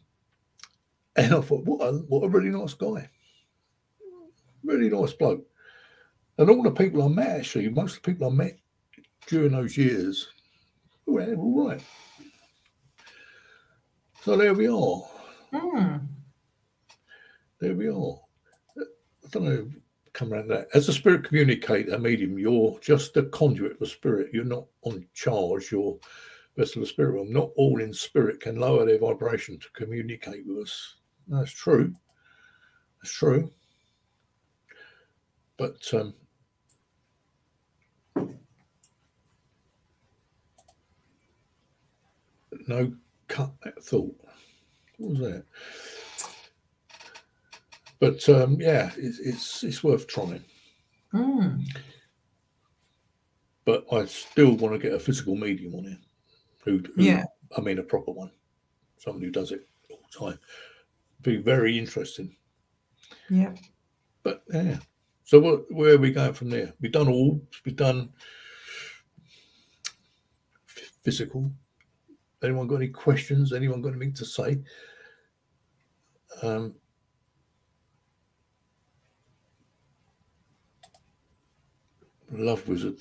And I thought, what a, what a really nice guy. Really nice bloke. And all the people I met, actually, most of the people I met during those years, well, they're all right. So there we are. Hmm. There we are. I don't know, come around that. As a spirit communicator, medium, you're just a conduit of the spirit. You're not on charge. You're vessel of the spirit realm. Not all in spirit can lower their vibration to communicate with us. That's true. That's true. But um, no cut that thought. What was that? But um, yeah, it's, it's it's worth trying. Hmm. But I still want to get a physical medium on it. Who, who Yeah. I mean a proper one, someone who does it all the time. Be very interesting. Yeah. But yeah. So what, where are we going from there? We've done all. We've done physical. Anyone got any questions? Anyone got anything to say? Um, Love Wizard.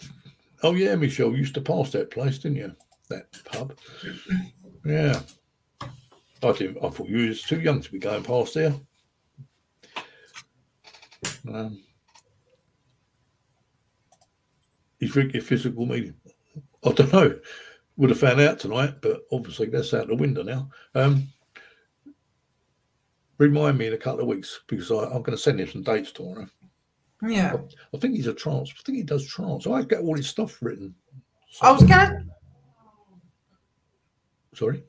Oh yeah, Michelle you used to pass that place, didn't you? That pub. Yeah. I didn't. I thought you was too young to be going past there. Um, you drink your physical medium. I don't know. Would have found out tonight, but obviously that's out the window now. Um, remind me in a couple of weeks because I, I'm going to send him some dates tomorrow. Yeah. I think he's a trance. I think he does trance. I get all his stuff written. I was going. Sorry.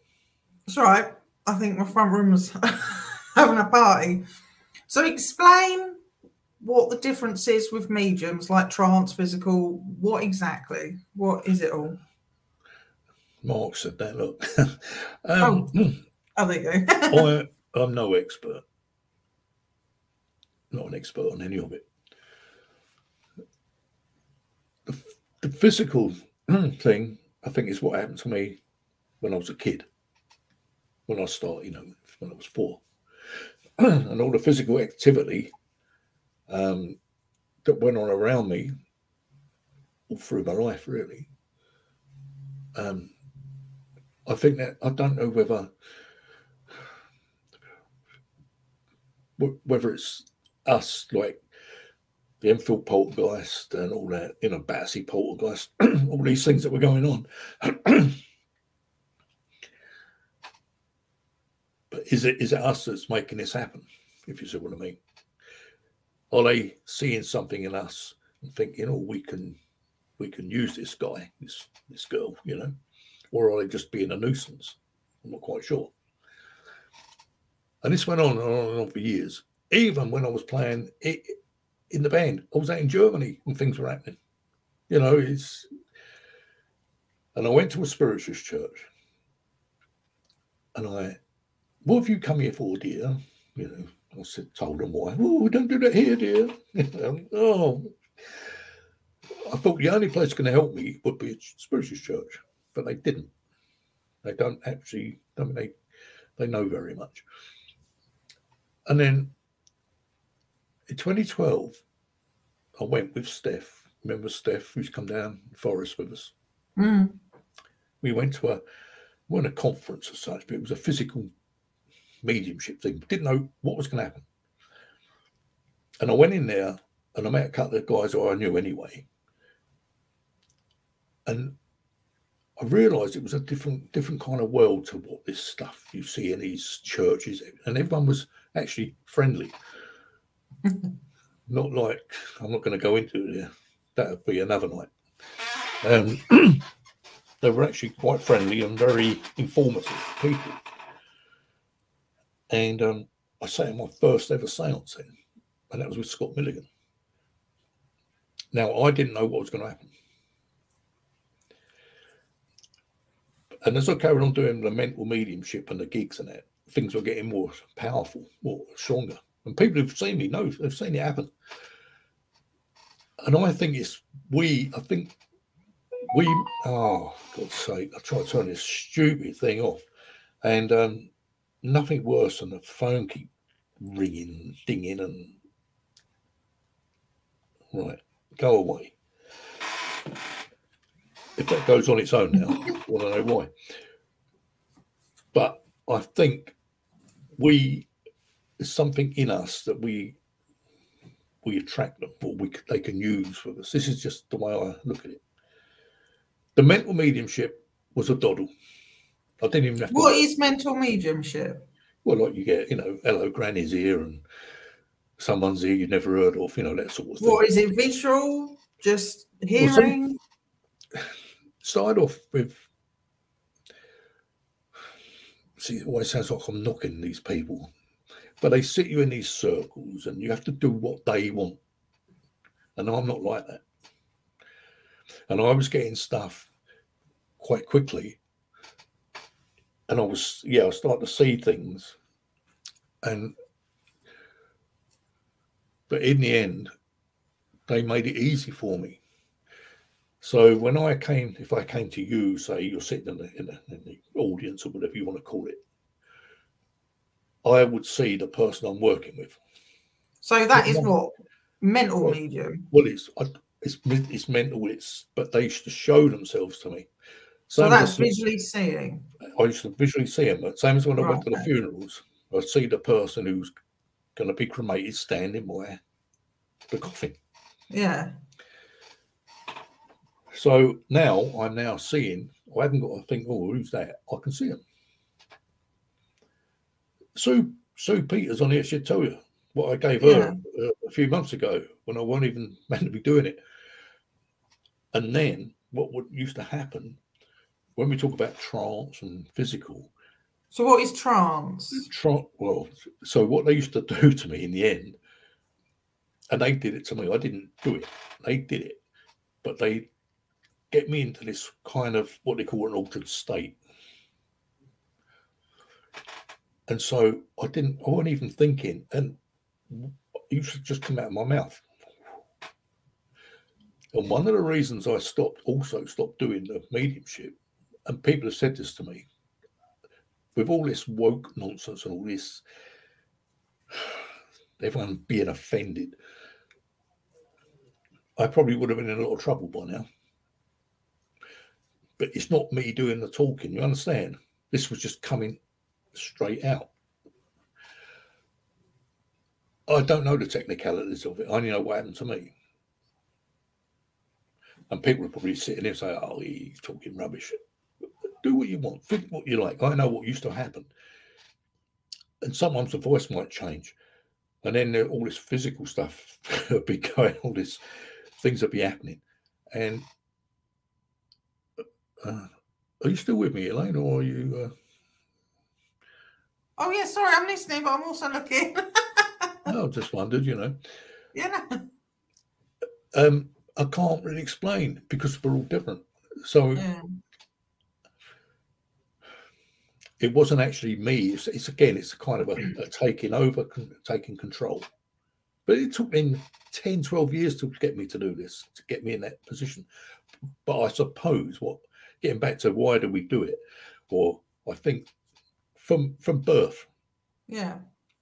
It's all right. I think my front room was having a party. So explain what the difference is with mediums, like trance, physical. What exactly? What is it all? Mark said that. Look, um, Oh, there you go. I, I'm no expert. Not an expert on any of it. The, the physical thing, I think, is what happened to me when I was a kid. When I started, you know, when I was four, and all the physical activity um, that went on around me all through my life, really. Um, I think that I don't know whether whether it's us like the Enfield poltergeist and all that, you know, Battersea poltergeist, all these things that were going on. is it is it us that's making this happen? If you see what I mean, are they seeing something in us and thinking, oh, we can we can use this guy, this this girl, you know, or are they just being a nuisance? I'm not quite sure. And this went on and on and on for years. Even when I was playing it in the band, I was out in Germany and things were happening. You know, it's and I went to a spiritualist church and I, what have you come here for, dear? You know, I said, told them why. Oh, we don't do that here, dear. oh, I thought the only place going to help me would be a spiritualist church, but they didn't. They don't actually. I mean, they they know very much. And then in 2012, I went with Steph. Remember Steph, who's come down the forest with us. Mm. We went to a weren't a conference as such, but it was a physical mediumship thing. Didn't know what was going to happen. And I went in there and I met a couple of guys who I knew anyway. And I realised it was a different different kind of world to what this stuff you see in these churches, and everyone was actually friendly. not like I'm not going to go into it here. That would be another night. Um, they were actually quite friendly and very informative people. And um, I in my first ever seance then, and that was with Scott Milligan. Now, I didn't know what was going to happen. And as I carried on doing the mental mediumship and the gigs and that, things were getting more powerful, more stronger. And people who've seen me know they've seen it happen. And I think it's we, I think we, oh, God's sake, I try to turn this stupid thing off. And um, nothing worse than the phone keep ringing, dinging, and right, go away. If that goes on its own now, I want to know why. But I think we there's something in us that we we attract them or we they can use for us. This is just the way I look at it. The mental mediumship was a doddle. I didn't even have to. What is mental mediumship? Well, like you get, you know, hello, granny's here and someone's here you've never heard of, you know, that sort of thing. What is it? Visual? Just hearing? Well, start off with. See, it always sounds like I'm knocking these people, but they sit you in these circles and you have to do what they want. And I'm not like that. And I was getting stuff quite quickly and I was yeah, I started to see things, and but in the end, they made it easy for me. So when I came, if I came to you, say you're sitting in the, in the, in the audience or whatever you want to call it, I would see the person I'm working with. So that is what mental medium. Well, it's it's it's mental. It's but they used to show themselves to me. So that's visually seeing. I used to visually see them. But same as when I went to the funerals, I see the person who's going to be cremated standing by the coffin. Yeah. So now I'm now seeing. I haven't got to think, oh, who's that? I can see him. Sue Sue Peters on here should tell you what I gave yeah. her uh, a few months ago when I wasn't even meant to be doing it. And then what would used to happen when we talk about trance and physical. So, what is trance? Trance. Well, so what they used to do to me in the end, and they did it to me. I didn't do it. They did it, but they get me into this kind of what they call an altered state. And so I didn't. I wasn't even thinking, and you should just come out of my mouth. And one of the reasons I stopped, also stopped doing the mediumship, and people have said this to me with all this woke nonsense and all this, everyone being offended, I probably would have been in a lot of trouble by now. But it's not me doing the talking, you understand? This was just coming straight out. I don't know the technicalities of it. I only know what happened to me. And people are probably sitting there saying, oh, he's talking rubbish do what you want, think what you like. I know what used to happen. And sometimes the voice might change. And then all this physical stuff will be going, all these things will be happening. And uh, are you still with me, Elaine, or are you? Uh... Oh yeah, sorry, I'm listening, but I'm also looking. I just wondered, you know. Yeah. Um, I can't really explain because we're all different. So yeah it wasn't actually me. It's, it's again, it's kind of a, a, taking over, taking control. But it took me 10, 12 years to get me to do this, to get me in that position. But I suppose what getting back to why do we do it, or I think from from birth. Yeah.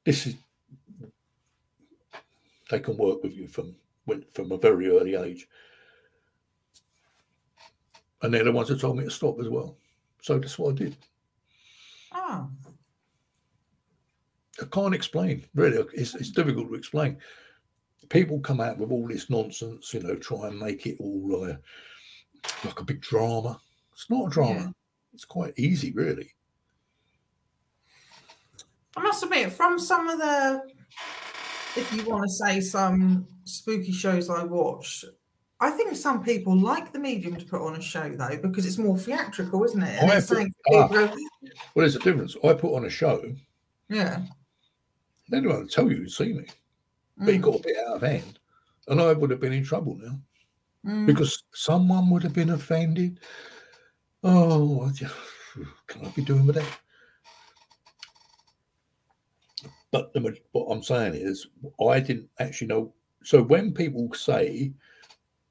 This is they can work with you from when from a very early age. And they're the ones that told me to stop as well. So that's what I did. Oh. I can't explain. Really, it's, it's difficult to explain. People come out with all this nonsense, you know, try and make it all uh, like a big drama. It's not a drama. Yeah. It's quite easy, really. I must admit, from some of the, if you want to say some spooky shows I watched, I think some people like the medium to put on a show though because it's more theatrical, isn't it? put, ah, well, there's a difference. I put on a show, Yeah. They don't want to tell you you see me, but it Mm, got a bit out of hand, and I would have been in trouble now mm. because someone would have been offended. Oh, what can I be doing with that? But the, what I'm saying is, I didn't actually know. So when people say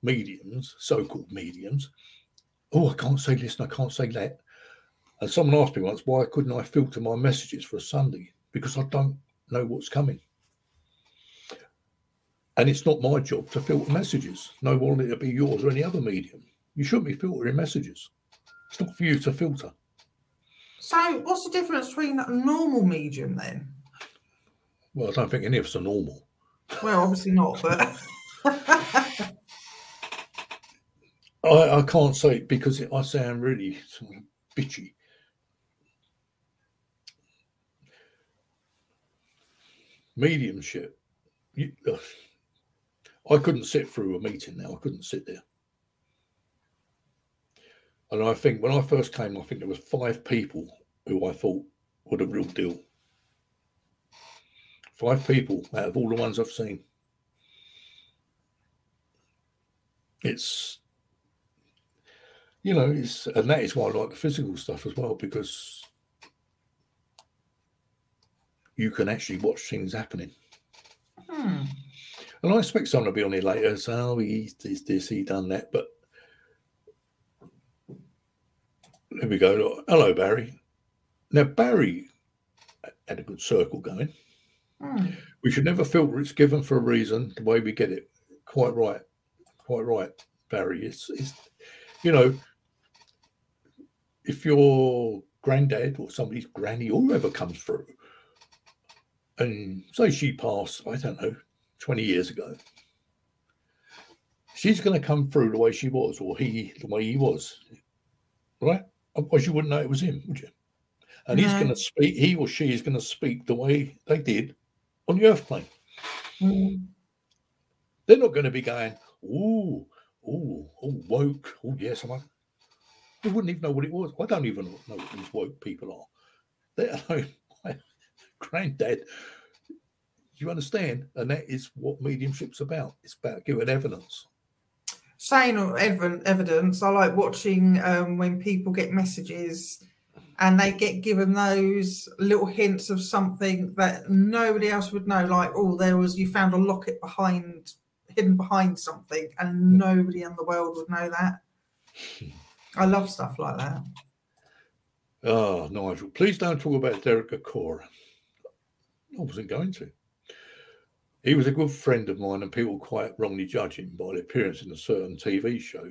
mediums, so-called mediums, oh, I can't say this and I can't say that. And someone asked me once, why couldn't I filter my messages for a Sunday? Because I don't know what's coming. And it's not my job to filter messages. No than it'll be yours or any other medium. You shouldn't be filtering messages. It's not for you to filter. So, what's the difference between a normal medium then? Well, I don't think any of us are normal. Well, obviously not, but I, I can't say it because it, I sound really sort of bitchy. Mediumship. You. I couldn't sit through a meeting now. I couldn't sit there. And I think when I first came, I think there was five people who I thought were the real deal. Five people out of all the ones I've seen. It's you know, it's and that is why I like the physical stuff as well because you can actually watch things happening. Hmm. And I expect someone to be on here later and say, "Oh, he did this, he done that," but there we go. Look, hello, Barry. Now Barry had a good circle going. Hmm. We should never filter. It's given for a reason. The way we get it, quite right, quite right, Barry. It's, it's you know, if your granddad or somebody's granny or whoever comes through, and say she passed, I don't know, twenty years ago, she's going to come through the way she was, or he the way he was, right? Otherwise, you wouldn't know it was him, would you? And he's going to speak. He or she is going to speak the way they did on the earth plane. Hmm. They're not going to be going, ooh, ooh, oh, woke. Oh, yes, I'm. a-" They wouldn't even know what it was. I don't even know what these woke people are. They're like my granddad. You understand? And that is what mediumship's about. It's about giving evidence. saying ev- evidence, I like watching um, when people get messages and they get given those little hints of something that nobody else would know. Like, oh, there was you found a locket behind, hidden behind something, and nobody in the world would know that. I love stuff like that. Oh, Nigel, please don't talk about Derek Acorah. I wasn't going to. He was a good friend of mine, and people quite wrongly judge him by the appearance in a certain TV show.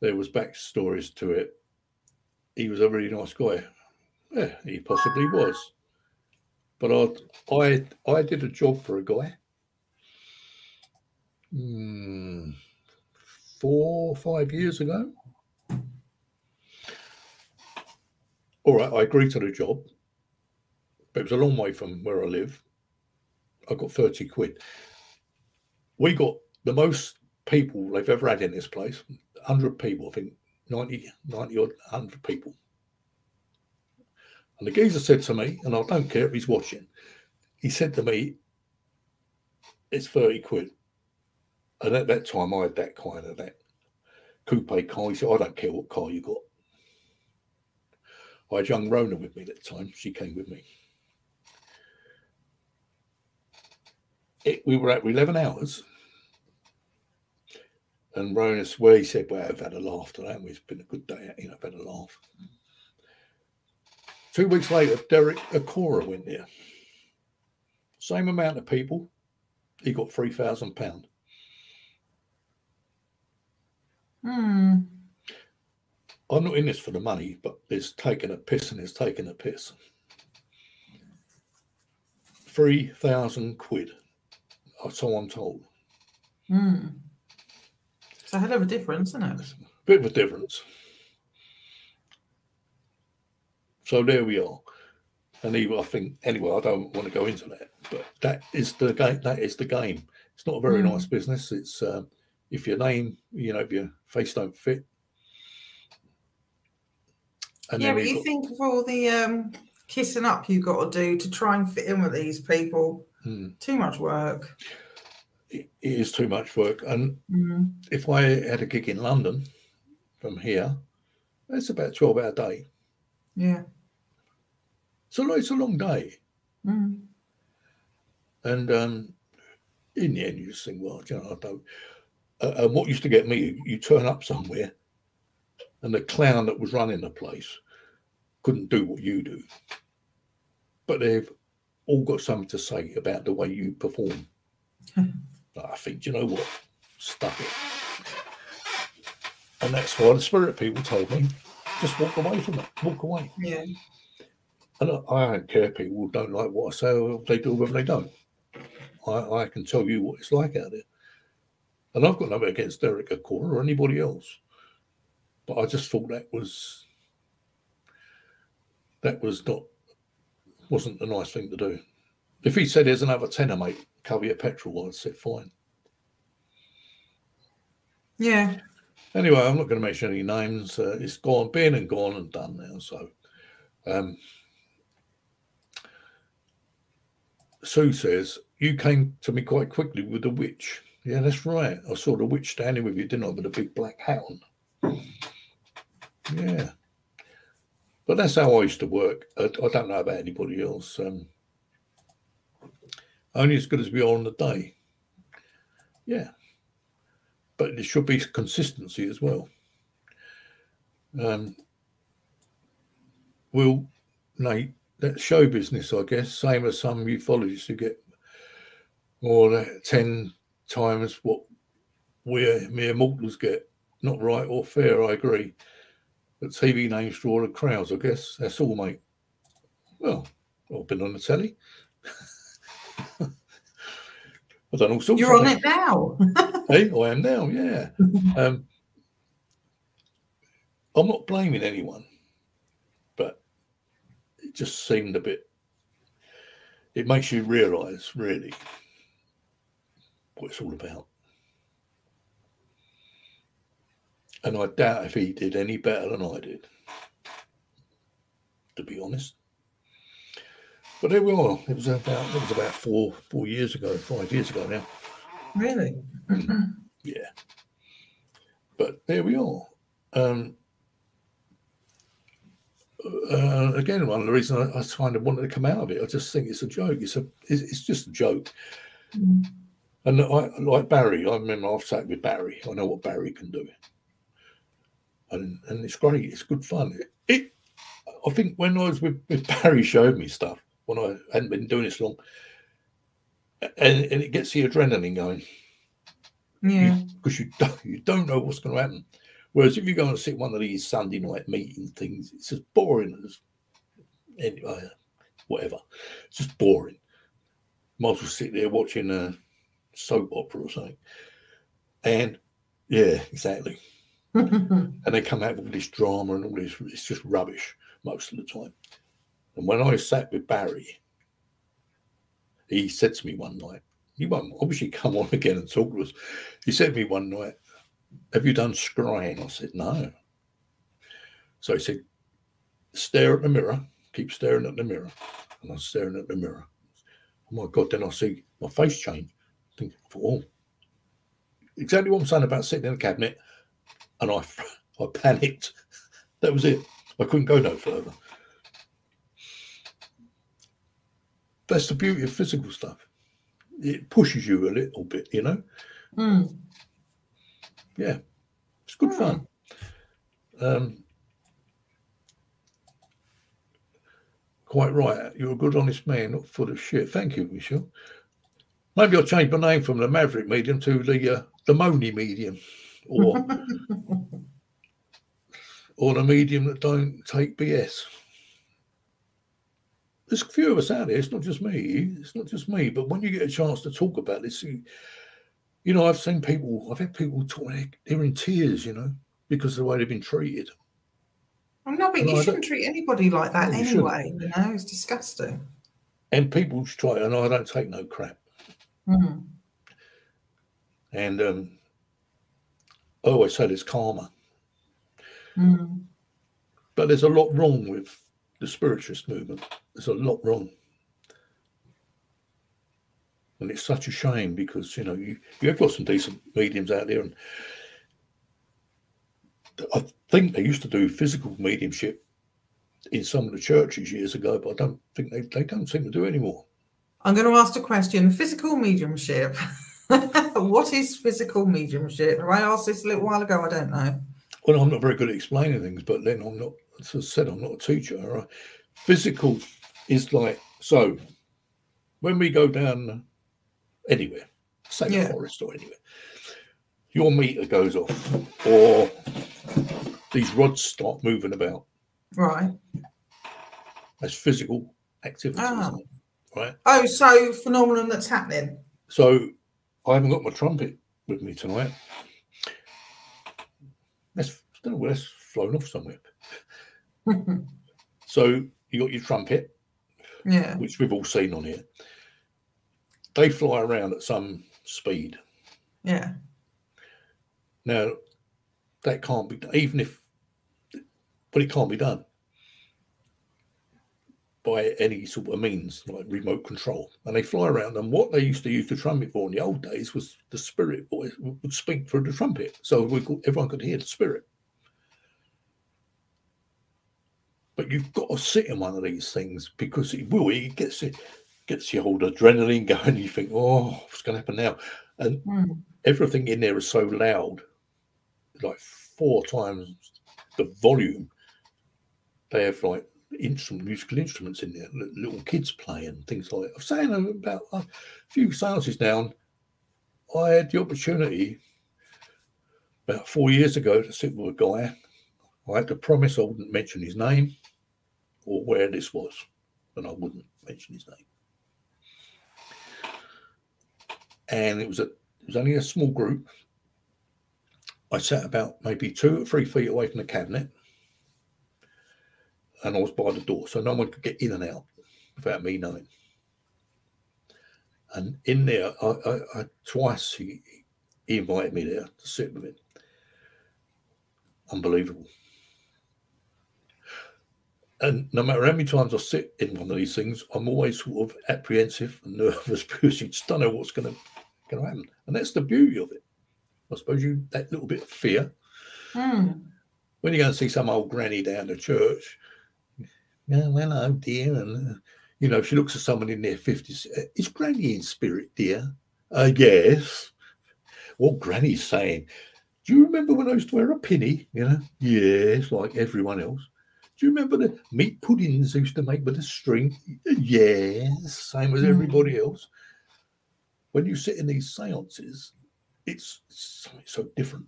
There was backstories to it. He was a really nice guy. Yeah, he possibly was. But I, I, I did a job for a guy. Hmm, four, or five years ago. All right, I agreed to the job, but it was a long way from where I live. I got 30 quid. We got the most people they've ever had in this place 100 people, I think 90, 90 odd 100 people. And the geezer said to me, and I don't care if he's watching, he said to me, it's 30 quid. And at that time, I had that kind of that coupe car. He said, I don't care what car you got. I had young Rona with me at the time. She came with me. It, we were at 11 hours. And Rona's where he said, Well, I've had a laugh today. and It's been a good day. You know, I've had a laugh. Two weeks later, Derek Acorah went there. Same amount of people. He got £3,000. Hmm. I'm not in this for the money, but there's taking a piss and there's taking a piss. Three thousand quid, uh, so I'm told. Hmm. It's a hell of a difference, isn't it? Bit of a difference. So there we are. And he, I think, anyway, I don't want to go into that, but that is the game. That is the game. It's not a very Mm. nice business. It's um, if your name, you know, if your face don't fit. And yeah, but you've got- think of all the um, kissing up you've got to do to try and fit in with these people. Hmm. Too much work. It is too much work. And Mm. if I had a gig in London from here, it's about 12 hour day. Yeah. So it's a long day. Mm. And um, in the end, you just think, well, you know, I don't. Uh, and what used to get me, you turn up somewhere, and the clown that was running the place couldn't do what you do, but they've all got something to say about the way you perform. Hmm. I think, do you know what? Stuff it. And that's why the spirit people told me, just walk away from it. Walk away. Yeah. And I, I don't care if people don't like what I say or if they do or whether they don't. I, I can tell you what it's like out there. And I've got nothing against Derek Acorah or anybody else. But I just thought that was that was not wasn't a nice thing to do. If he said there's another tenner, mate, cover your petrol, I'd say fine. Yeah. Anyway, I'm not going to mention any names. Uh, it's gone, been and gone and done now. So, um, Sue says you came to me quite quickly with the witch. Yeah, that's right. I saw the witch standing with you, didn't I, with a big black hat on? Yeah, but that's how I used to work. I, don't know about anybody else. Um, only as good as we are on the day. Yeah but there should be consistency as well. Um, well, Nate, that's show business, I guess, same as some ufologists who get more than 10 times what we mere mortals get. Not right or fair, I agree. But TV names draw the crowds, I guess. That's all, mate. Well, I've been on the telly. I've done all sorts You're on things. it now. Hey, I am now, yeah. Um, I'm not blaming anyone, but it just seemed a bit. It makes you realise, really, what it's all about. And I doubt if he did any better than I did, to be honest. But there we are. It was about it was about four four years ago, five years ago now. really? Yeah. But there we are. Um, uh, again, one of the reasons I, I kind of wanted to come out of it, I just think it's a joke. It's a, it's, it's just a joke. Mm. And I like Barry. I remember I've sat with Barry. I know what Barry can do, and and it's great. It's good fun. It, it I think when I was with, with Barry, showed me stuff when I hadn't been doing this long, and and it gets the adrenaline going Yeah. because you don't you don't know what's going to happen. Whereas if you go and sit one of these Sunday night meeting things, it's as boring as anyway, whatever. It's just boring. Might as well sit there watching a soap opera or something. And yeah, exactly. And they come out with all this drama and all this. It's just rubbish most of the time. And when I sat with Barry, he said to me one night, he won't obviously come on again and talk to us. He said to me one night, Have you done scrying? I said, No. So he said, Stare at the mirror, keep staring at the mirror. And I'm staring at the mirror. Oh my God, then I see my face change. Think, oh, exactly what I'm saying about sitting in a cabinet. And I, I panicked. That was it. I couldn't go no further. That's the beauty of physical stuff. It pushes you a little bit, you know. Mm. Yeah, it's good Hmm. fun. Um, quite right. You're a good, honest man, not full of shit. Thank you, Michelle. Maybe I'll change my name from the Maverick medium to the uh, the Moni medium, or or the medium that don't take BS. There's a few of us out there. It's not just me. It's not just me. But when you get a chance to talk about this, you, you know, I've seen people. I've had people talk. They're in tears, you know, because of the way they've been treated. Well, no, but No, I you shouldn't treat anybody like that No, you shouldn't. anyway. You know, it's disgusting. And people try, and I don't take no crap. Mm. And um, I always said there's karma, Mm. but there's a lot wrong with the spiritualist movement. there's a lot wrong. And it's such a shame because you know you, you have got some decent mediums out there, and I think they used to do physical mediumship in some of the churches years ago, but I don't think they, they don't seem to do anymore. I'm going to ask a question. Physical mediumship. what is physical mediumship? I asked this a little while ago. I don't know. Well, I'm not very good at explaining things, but then I'm not, as I said, I'm not a teacher. Right? Physical is like, so when we go down anywhere, say yeah. the forest or anywhere, your meter goes off or these rods start moving about. Right. That's physical activity. Ah. Right. Oh, so phenomenon that's happening. So I haven't got my trumpet with me tonight. That's I don't know where that's flown off somewhere. so you got your trumpet, yeah, which we've all seen on here. They fly around at some speed. Yeah. Now, that can't be done, even if, but it can't be done by any sort of means like remote control. And they fly around. And what they used to use the trumpet for in the old days was the spirit voice would speak through the trumpet, so we could, everyone could hear the spirit. But you've got to sit in one of these things because it will. It gets it gets your whole adrenaline going. You think, oh, what's going to happen now? And mm. everything in there is so loud, like four times the volume. They have like instrument, musical instruments in there, little kids playing things like that. I'm saying about a few seances down. I had the opportunity about four years ago to sit with a guy. I had to promise I wouldn't mention his name or where this was, and I wouldn't mention his name. And it was a it was only a small group. I sat about maybe two or three feet away from the cabinet and I was by the door, so no one could get in and out without me knowing. And in there, I, I, I twice he, he invited me there to sit with him. Unbelievable. And no matter how many times I sit in one of these things, I'm always sort of apprehensive and nervous because you just don't know what's going to going to happen. And that's the beauty of it. I suppose you that little bit of fear. Mm. When you go and see some old granny down the church, yeah, well, oh dear. And, uh, you know, she looks at someone in their 50s. Uh, is Granny in spirit, dear? Uh, yes. What Granny's saying, do you remember when I used to wear a pinny? You know, yes, like everyone else. Do you remember the meat puddings I used to make with a string? Yes, same as hmm. everybody else. When you sit in these seances, it's something so different.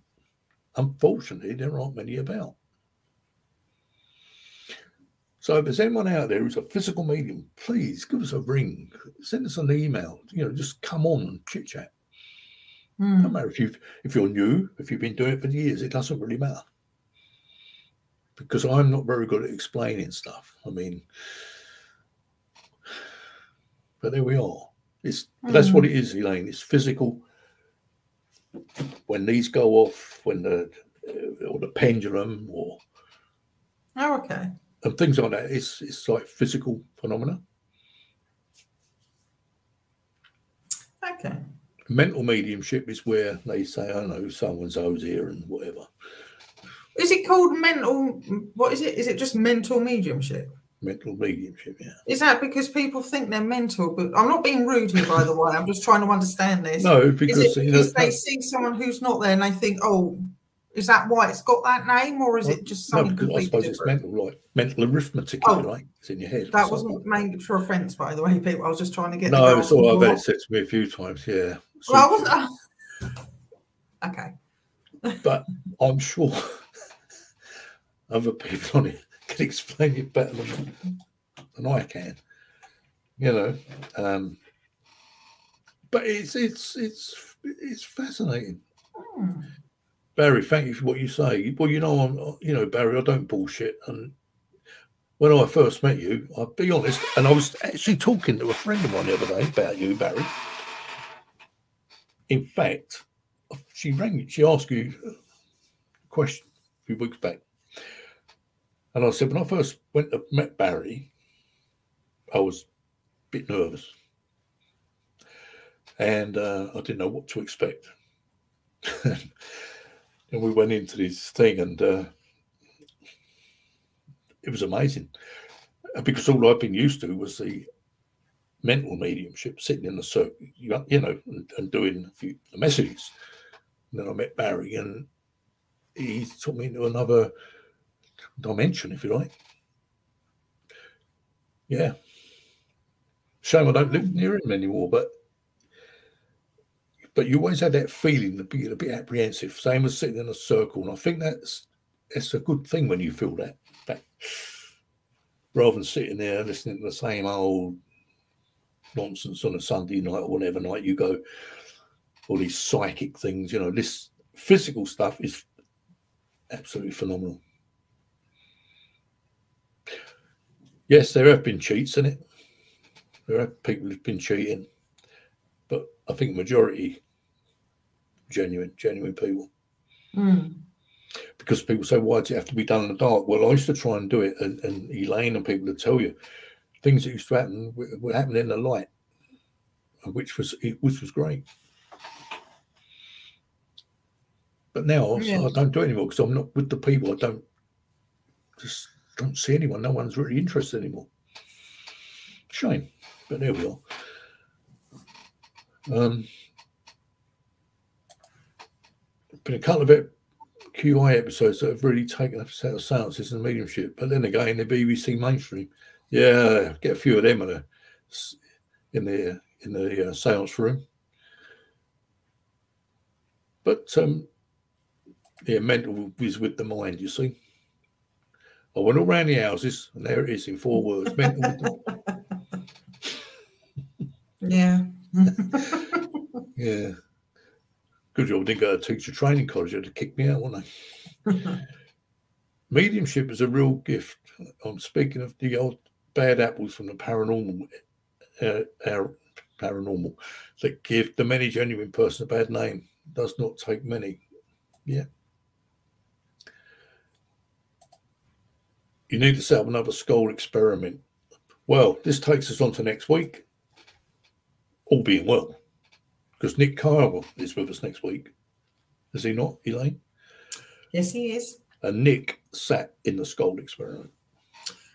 Unfortunately, there aren't many about. So if there's anyone out there who's a physical medium, please give us a ring, send us an email. You know, just come on and chit chat. Mm. No matter if you if you're new, if you've been doing it for years, it doesn't really matter. Because I'm not very good at explaining stuff. I mean, but there we are. It's mm. that's what it is, Elaine. It's physical. When these go off, when the or the pendulum, or oh, okay and things like that. It's it's like physical phenomena. Okay. Mental mediumship is where they say, "I know someone's so's here" and whatever. Is it called mental? What is it? Is it just mental mediumship? Mental mediumship, yeah. Is that because people think they're mental? But I'm not being rude here, by the way. I'm just trying to understand this. No, because, because they see someone who's not there and they think, "Oh, is that why it's got that name, or is it just something no, completely I suppose different? it's mental, like mental arithmetic, oh, right? It's in your head. That wasn't meant for offence, by the way, people. I was just trying to get. No, it's all I've had it said to me a few times. Yeah. Well, I wasn't. okay. but I'm sure other people on it can explain it better than, than I can. You know, um, but it's it's it's it's fascinating. Hmm. Barry, thank you for what you say. Well, you know, I'm, you know, Barry, I don't bullshit. And when I first met you, I'll be honest, and I was actually talking to a friend of mine the other day about you, Barry. In fact, she rang she asked you a question a few weeks back. And I said, when I first went to met Barry, I was a bit nervous, and uh, I didn't know what to expect. and we went into this thing, and uh, it was amazing because all I've been used to was the mental mediumship, sitting in the circle, you know, and, and doing few the messages. And then I met Barry, and he took me into another dimension, if you like. Yeah. Shame I don't live near him anymore, but but you always had that feeling of being a bit apprehensive, same as sitting in a circle. And I think that's it's a good thing when you feel that that rather than sitting there listening to the same old nonsense on a Sunday night or whatever night you go, all these psychic things, you know, this physical stuff is absolutely phenomenal. Yes, there have been cheats in it. There are people who've been cheating, but I think majority genuine, genuine people. Mm. Because people say, why does it have to be done in the dark? Well, I used to try and do it, and, and Elaine and people would tell you things that used to happen would happen in the light, which was which was great. But now yeah. I don't do it anymore because I'm not with the people. I don't just don't see anyone. No one's really interested anymore. Shame, but there we are. Um, been a couple of it, QI episodes that have really taken up set of seances and mediumship. But then again, the BBC mainstream, yeah, get a few of them in, a, in the in the uh, seance room. But um, yeah, mental is with the mind. You see. I went all around the houses, and there it is in four words. mental. yeah. yeah. Good job I didn't go to teacher training college. They'd have kicked me out, wouldn't they? Mediumship is a real gift. I'm speaking of the old bad apples from the paranormal, uh, our paranormal, that give the many genuine person a bad name. Does not take many. Yeah. you need to set up another skull experiment. Well, this takes us on to next week, all being well, because Nick Kyle is with us next week. Is he not, Elaine? Yes, he is. And Nick sat in the Scole experiment.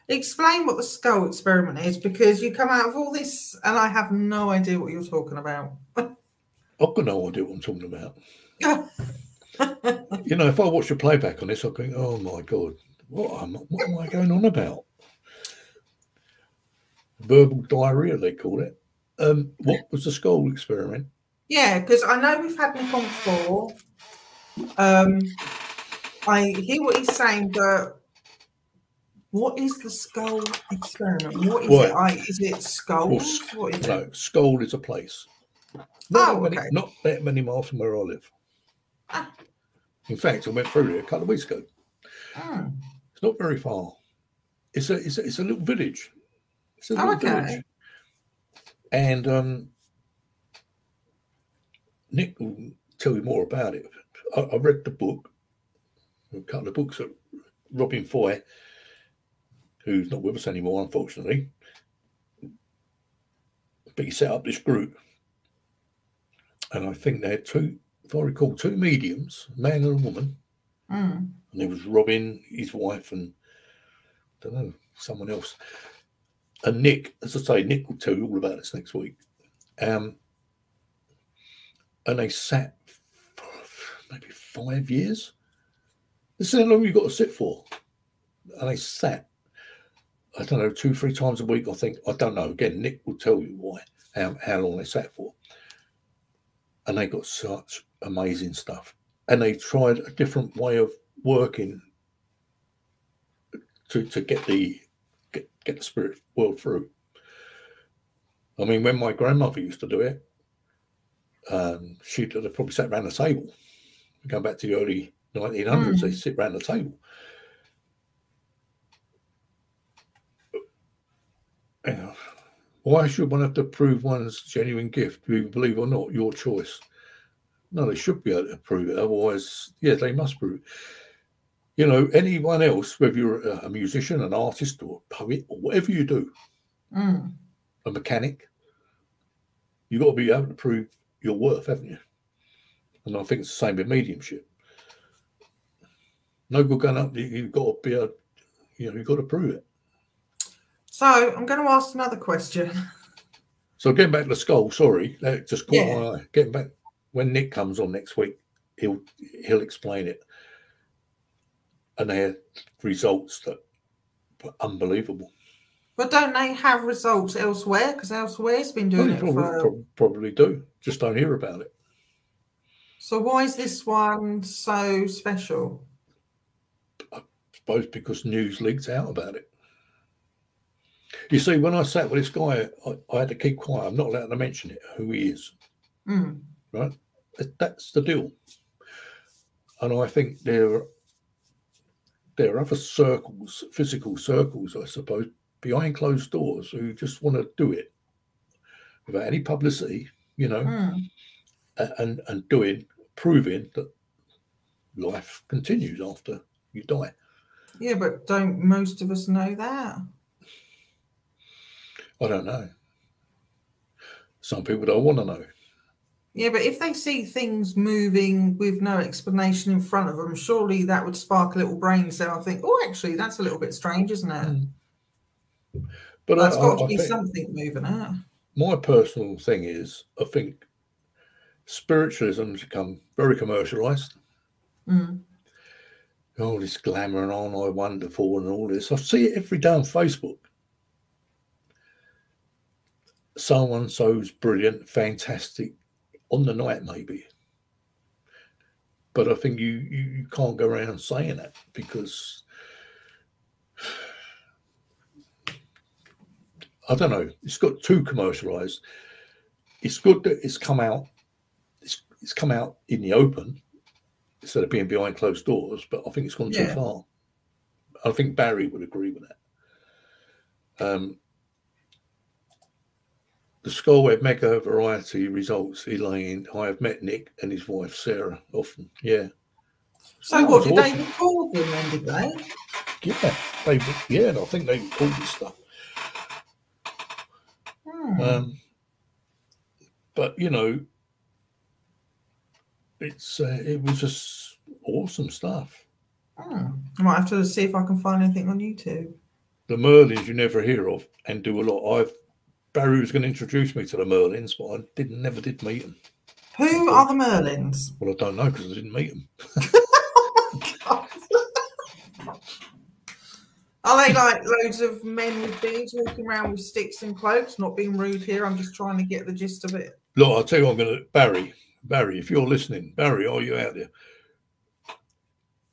Explain what the Scole experiment is because you come out of all this and I have no idea what you're talking about. I've got no idea what I'm talking about. you know, if I watch a playback on this, I'll think, oh my God, what am, what am I going on about? Verbal diarrhea, they call it. Um, what was the Scole experiment? Yeah, because I know we've had Nick on before. Um, I hear what he's saying, but what is the Scole experiment? What is well, it? I, is it skulls? Well, what is no, it? Scole is a place. Not, oh, that okay. not that many miles from where I live. Ah. In fact, I went through it a couple of weeks ago. Ah not very far. It's a it's a, it's a little village. It's a little oh, okay. village. And um, Nick will tell you more about it. I, I, read the book, a couple of books that Robin Foy, who's not with us anymore, unfortunately, but he set up this group. And I think they had two, if I recall, two mediums, a man and a woman. Mm and there was Robin, his wife, and I don't know someone else. And Nick, as I say, Nick will tell you all about this next week. Um, and they sat for maybe five years. This is how long you've got to sit for. And they sat, I don't know, two, three times a week, I think. I don't know. Again, Nick will tell you why, how, how long they sat for. And they got such amazing stuff. And they tried a different way of working to to get the get, get the spirit world through. I mean, when my grandmother used to do it, um, she'd probably sat around the table. Going back to the early 1900s, mm. they sit around the table. Why should one have to prove one's genuine gift, believe or not? Your choice. No, they should be able to prove it. Otherwise, yeah, they must prove it you know, anyone else, whether you're a musician, an artist, or a poet, or whatever you do, Mm. a mechanic. You've got to be able to prove your worth, haven't you? And I think it's the same with mediumship. No good going up. you- You've got to be a, you know, you've got to prove it. So I'm going to ask another question. So getting back to the Scole, sorry, that just caught Yeah. my eye. Getting back when Nick comes on next week, he'll he'll explain it, and they had results that were unbelievable. But don't they have results elsewhere? Because elsewhere's been doing they it probably, for. prob- probably do, just don't hear about it. So why is this one so special? I suppose because news leaks out about it. You see, when I sat with this guy, I, I had to keep quiet. I'm not allowed to mention it, who he is. Mm. right? That's the deal. And I think there, there are other circles, physical circles, I suppose, behind closed doors who just want to do it without any publicity, you know, Mm. and and doing, proving that life continues after you die. Yeah, but don't most of us know that? I don't know. Some people don't want to know. Yeah, but if they see things moving with no explanation in front of them, surely that would spark a little brain cell. I think, oh, actually, that's a little bit strange, isn't it? But I, That's got I, to I be think something moving it. My personal thing is, I think spiritualism has become very commercialized. Mm. all this glamour and on I wonderful and all this. I see it every day on Facebook. So and so's brilliant, fantastic on the night maybe. But I think you, you you can't go around saying that because I don't know. It's got too commercialized. It's good that it's come out. It's, it's come out in the open instead of being behind closed doors. But I think it's gone too Yeah. far. I think Barry would agree with that. Um, the Scole Web Mega Variety results, Elaine. I have met Nick and his wife Sarah often. Yeah, So, Oh, what did they awesome. record them then? Did they? yeah, they yeah. I think they recorded stuff. Hmm. Um, but you know, it's uh, it was just awesome stuff. Hmm. I might have to see if I can find anything on YouTube. The Merlins you never hear of and do a lot. I've Barry was going to introduce me to the Merlins, but I didn't never did meet them. Who are the Merlins? Well, I don't know because I didn't meet them. Are they like loads of men with beards walking around with sticks and cloaks? Not being rude here, I'm just trying to get the gist of it. Look, I'll tell you, what I'm going to Barry. Barry, if you're listening, Barry, are you out there?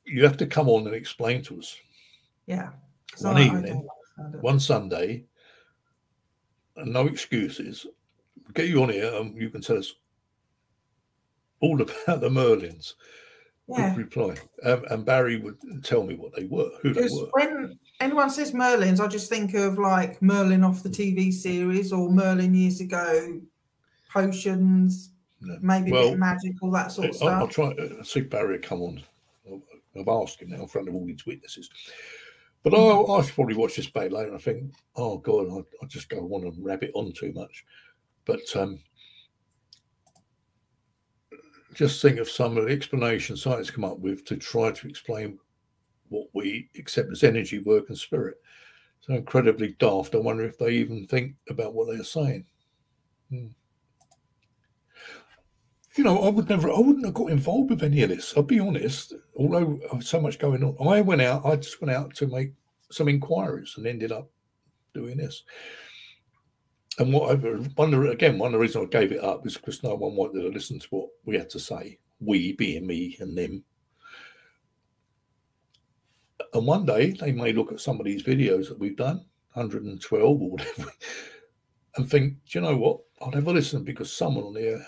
You have to come on and explain to us. Yeah. One I- I evening, don't one Sunday, and no excuses. Get you on here, and you can tell us all about the Merlins. Good Yeah. reply. Um, and Barry would tell me what they were, who they were. when anyone says Merlins, I just think of like Merlin off the TV series or Merlin years ago, potions, No. maybe a Well, bit magical, that sort of I'll, I'll try uh, see Barry come on. I've asked him now in front of all these witnesses. But I'll, I should probably watch this back later I think, oh God, I, I just don't want to rabbit on too much. But um, just think of some of the explanations science come up with to try to explain what we accept as energy, work, and spirit. So incredibly daft. I wonder if they even think about what they're saying. Hmm. You know, I would never, I wouldn't have got involved with any of this. I'll be honest. Although so much going on, I went out. I just went out to make some inquiries and ended up doing this. And what I one again, one of the reasons I gave it up is because no one wanted to listen to what we had to say. We being me and them. And one day they may look at some of these videos that we've done, 112 or whatever, and think, do you know what? I'll never listen because someone on there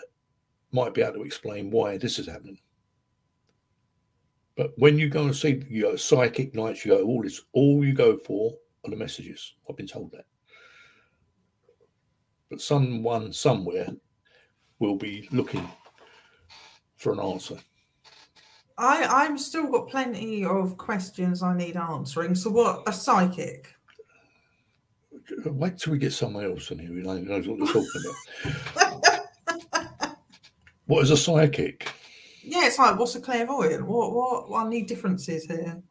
might be able to explain why this is happening. But when you go and see you go psychic nights, you go all this, all you go for are the messages. I've been told that. But someone somewhere will be looking for an answer. I, I'm still got plenty of questions I need answering. So, what a psychic? wait till we get someone else in here who knows what they're talking about. what is a psychic? Yeah, it's like what's a clairvoyant? What what, what I need differences here.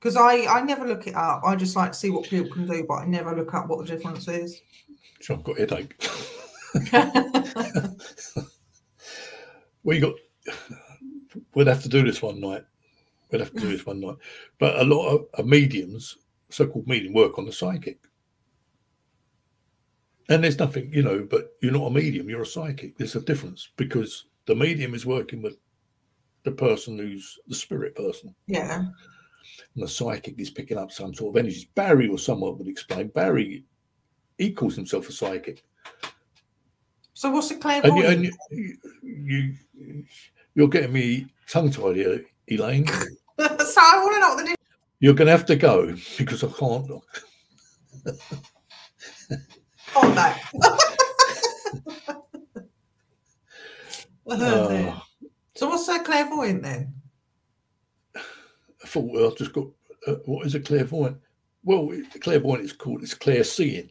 Because I, I never look it up. I just like to see what people can do, but I never look up what the difference is. I've got a headache. we got we'd have to do this one night. We'd have to do this one night. But a lot of, of mediums, so-called medium, work on the psychic. And there's nothing, you know, but you're not a medium, you're a psychic. There's a difference because the medium is working with the person who's the spirit person. Yeah. And the psychic is picking up some sort of energies. Barry or someone would explain. Barry, he calls himself a psychic. So what's a And, clairvoyant? you, and you, you, you're getting me tongue-tied here, Elaine. so I want to know what the difference You're going to have to go because I can't. on that. Uh, so what's a clairvoyant then? I thought well, I've just got. Uh, what is a clairvoyant? Well, clairvoyant is called. It's clear seeing.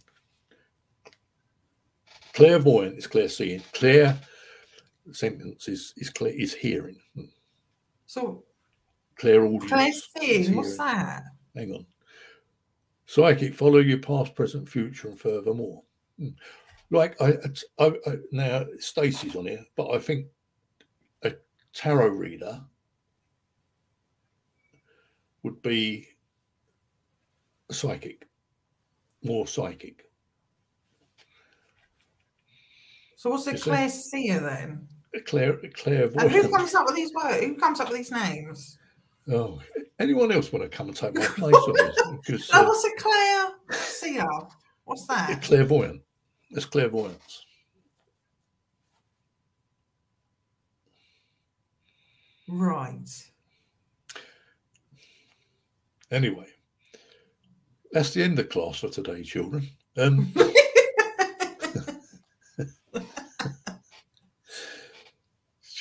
Clairvoyant is clear seeing. Clear sentence is is clear is hearing. So Clairaudience. is seeing, what's that? Hang on. Psychic, follow your past, present, future, and furthermore. Hmm. Like I, I, I now Stacey's on here, but I think a tarot reader would be a psychic, more psychic. So what's a clairseer then? A clair, a And who comes up with these words? Who comes up with these names? Oh, anyone else want to come and take my place on this? Because Oh, uh, what's a clairseer? What's a that? clairvoyant. It's clairvoyance. Right. Anyway, that's the end of class for today, children. Um,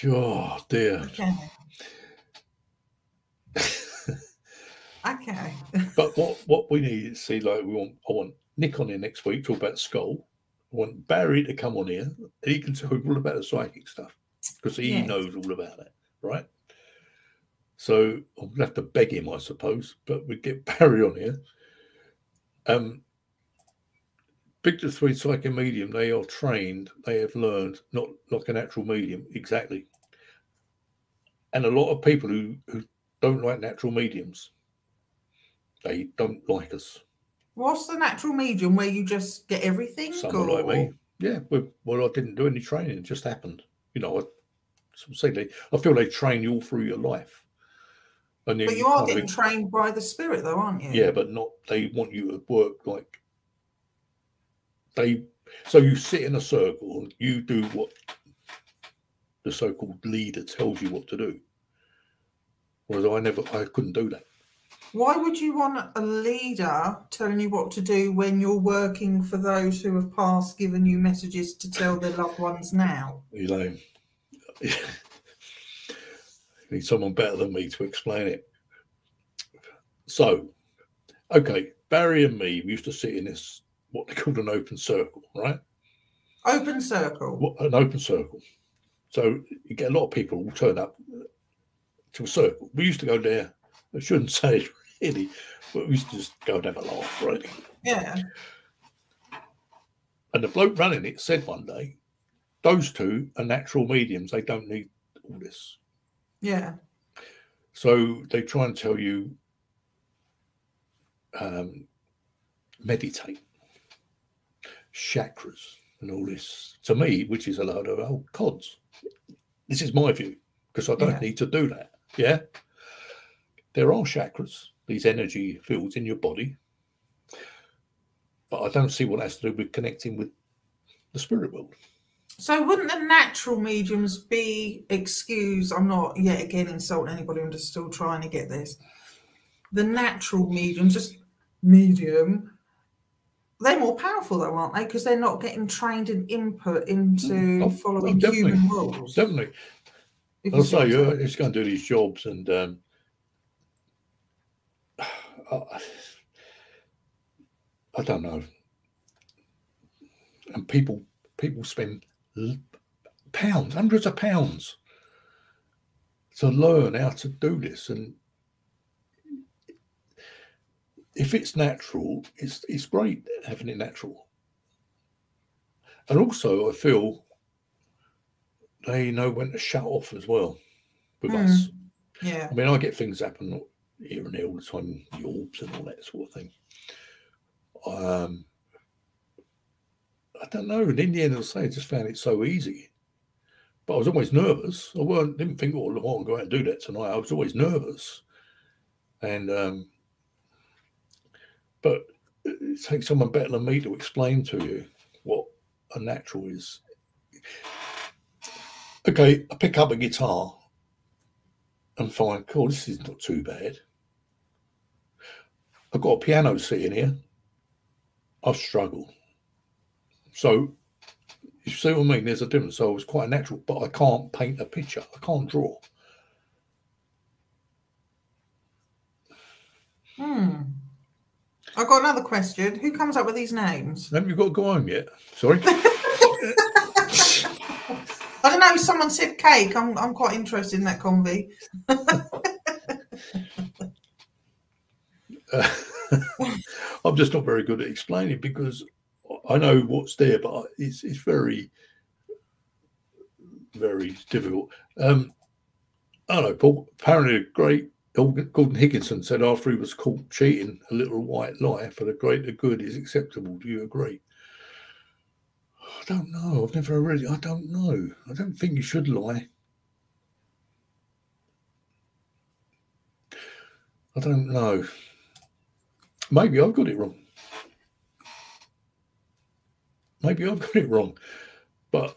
oh dear. Okay. okay. But what what we need is see like we want I want Nick on here next week talk about Scole. I want Barry to come on here. He can talk all about the psychic stuff because he Yes. knows all about it, right? So I'll have to beg him, I suppose, but we get Barry on here. Um, Victor Three Psychic Medium, they are trained, they have learned, not like a natural medium, exactly. And a lot of people who, who don't like natural mediums, they don't like us. What's the natural medium where you just get everything? Someone like me. Yeah, well, well, I didn't do any training, it just happened. You know, I, say they, I feel they train you all through your life. And But you are getting trained by the spirit, though, aren't you? Yeah, but not they want you to work like they so you sit in a circle and you do what the so-called leader tells you what to do. Whereas I never I couldn't do that. Why would you want a leader telling you what to do when you're working for those who have passed, giving you messages to tell their loved ones now? you Elaine. Need someone better than me to explain it. So, okay, Barry and me we used to sit in this what they called an open circle, right? Open circle. What- an open circle. So you get a lot of people will turn up to a circle. We used to go there. I shouldn't say it really, but we used to just go and have a laugh, really. Yeah. And the bloke running it said one day, those two are natural mediums. They don't need all this. Yeah. So they try and tell you um, meditate, chakras, and all this. To me, which is a load of oh, old cods. This is my view because I don't Yeah. need to do that. Yeah. There are chakras, these energy fields in your body, but I don't see what has to do with connecting with the spirit world. So wouldn't the natural mediums be excuse? I'm not yet again insulting anybody. I'm just still trying to get this. The natural mediums, just medium, they're more powerful though, aren't they? Because they're not getting trained and input into Mm, oh, following oh, human rules. Definitely. if I'll say you're going to do these jobs, and um, I, I don't know. and people people spend pounds, hundreds of pounds to learn how to do this. And if it's natural, it's it's great having it natural. And also, I feel they know when to shut off as well with mm. us. Yeah. I mean, I get things happen here and there all the time, Yorbs and all that sort of thing. Um, I don't know. And in the end the day, I just found it so easy. But I was always nervous. I weren't, didn't think, oh, I will go out and do that tonight. I was always nervous. And, um, but it takes someone better than me to explain to you what a natural is. Okay, I pick up a guitar and find, cool, this is not too bad. I've got a piano sitting here. I've struggled. So you see what I mean? There's a difference. So it's quite a natural, but I can't paint a picture. I can't draw. Hmm. I've got another question. Who comes up with these names? Haven't you got to go home yet? Sorry. I don't know. Someone said cake. I'm, I'm quite interested in that convy. uh, I'm just not very good at explaining because I know what's there, but it's it's very very difficult. Um, I don't know, Paul. Apparently, a great Gordon Higginson said after he was caught cheating, a little white lie for the greater good is acceptable. Do you agree? I don't know. I've never really. I don't know. I don't think you should lie. I don't know. Maybe I've got it wrong. Maybe I've got it wrong, but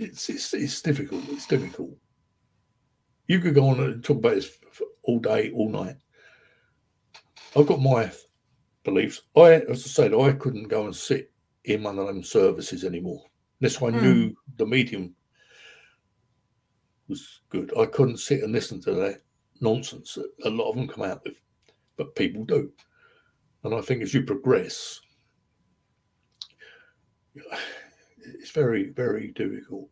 it's it's, it's difficult. It's difficult. You could go on and talk about this all day, all night. I've got my beliefs. I, as I said, I couldn't go and sit in one of them services anymore unless I mm. knew the medium was good. I couldn't sit and listen to that nonsense that a lot of them come out with, but people do. And I think as you progress, it's very, very difficult.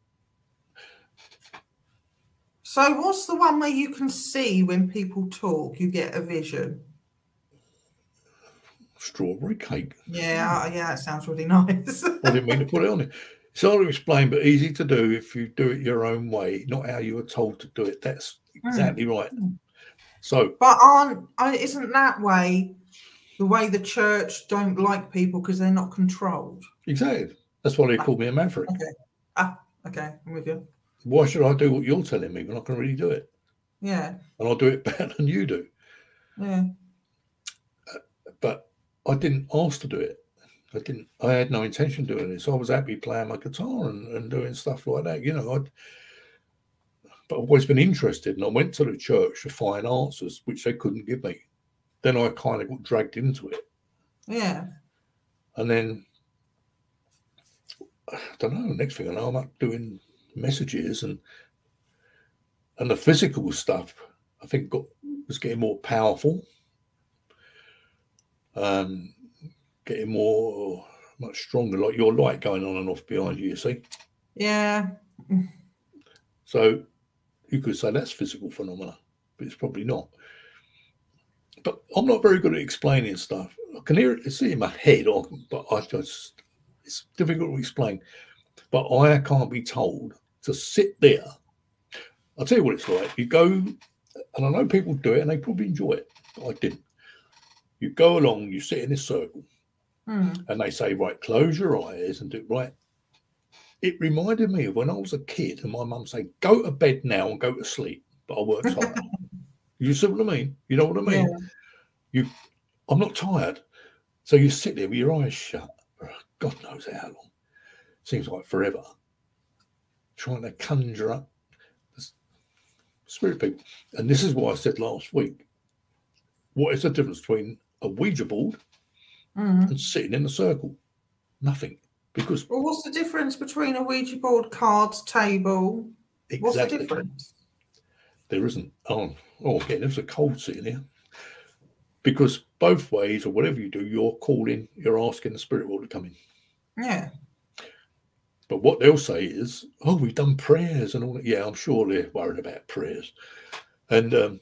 So, what's the one where you can see when people talk, you get a vision? Strawberry cake. Yeah, yeah, that sounds really nice. I didn't mean to put it on it. It's hard to explain, but easy to do if you do it your own way, not how you were told to do it. That's hmm. exactly mm. right. So, but aren't isn't that way the way the church don't like people because they're not controlled. Exactly. That's why they ah, call me a maverick. Okay. Ah, okay. I'm with you. Why should I do what you're telling me when I can really do it? Yeah. And I'll do it better than you do. Yeah. Uh, but I didn't ask to do it. I didn't. I had no intention of doing it. So I was happy playing my guitar and, and doing stuff like that. You know, I'd. But I've always been interested, and I went to the church to find answers, which they couldn't give me then I kind of got dragged into it. Yeah. And then I don't know. Next thing I know, I'm up doing messages and and the physical stuff. I think got was getting more powerful. Um, getting more much stronger, like your light going on and off behind you. You see? Yeah. So you could say that's physical phenomena, but it's probably not but I'm not very good at explaining stuff. I can hear it, see it in my head, but I just it's difficult to explain. But I can't be told to sit there. I'll tell you what it's like. You go, and I know people do it, and they probably enjoy it. I didn't. You go along, you sit in this circle, mm. and they say, "Right, close your eyes and do right." It reminded me of when I was a kid, and my mum say, "Go to bed now and go to sleep." But I worked hard. You see what I mean? You know what I mean? Yeah. You, I'm not tired. So you sit there with your eyes shut. God knows how long. Seems like forever. Trying to conjure up spirit people. And this is what I said last week. What is the difference between a Ouija board mm. and sitting in a circle? Nothing. Because well, what's the difference between a Ouija board, cards, table? Exactly. What's the difference? There isn't. Oh, oh, again, there's a cold sitting here because both ways or whatever you do, you're calling, you're asking the spirit world to come in. Yeah. But what they'll say is, "Oh, we've done prayers and all that." Yeah, I'm sure they're worried about prayers, and um,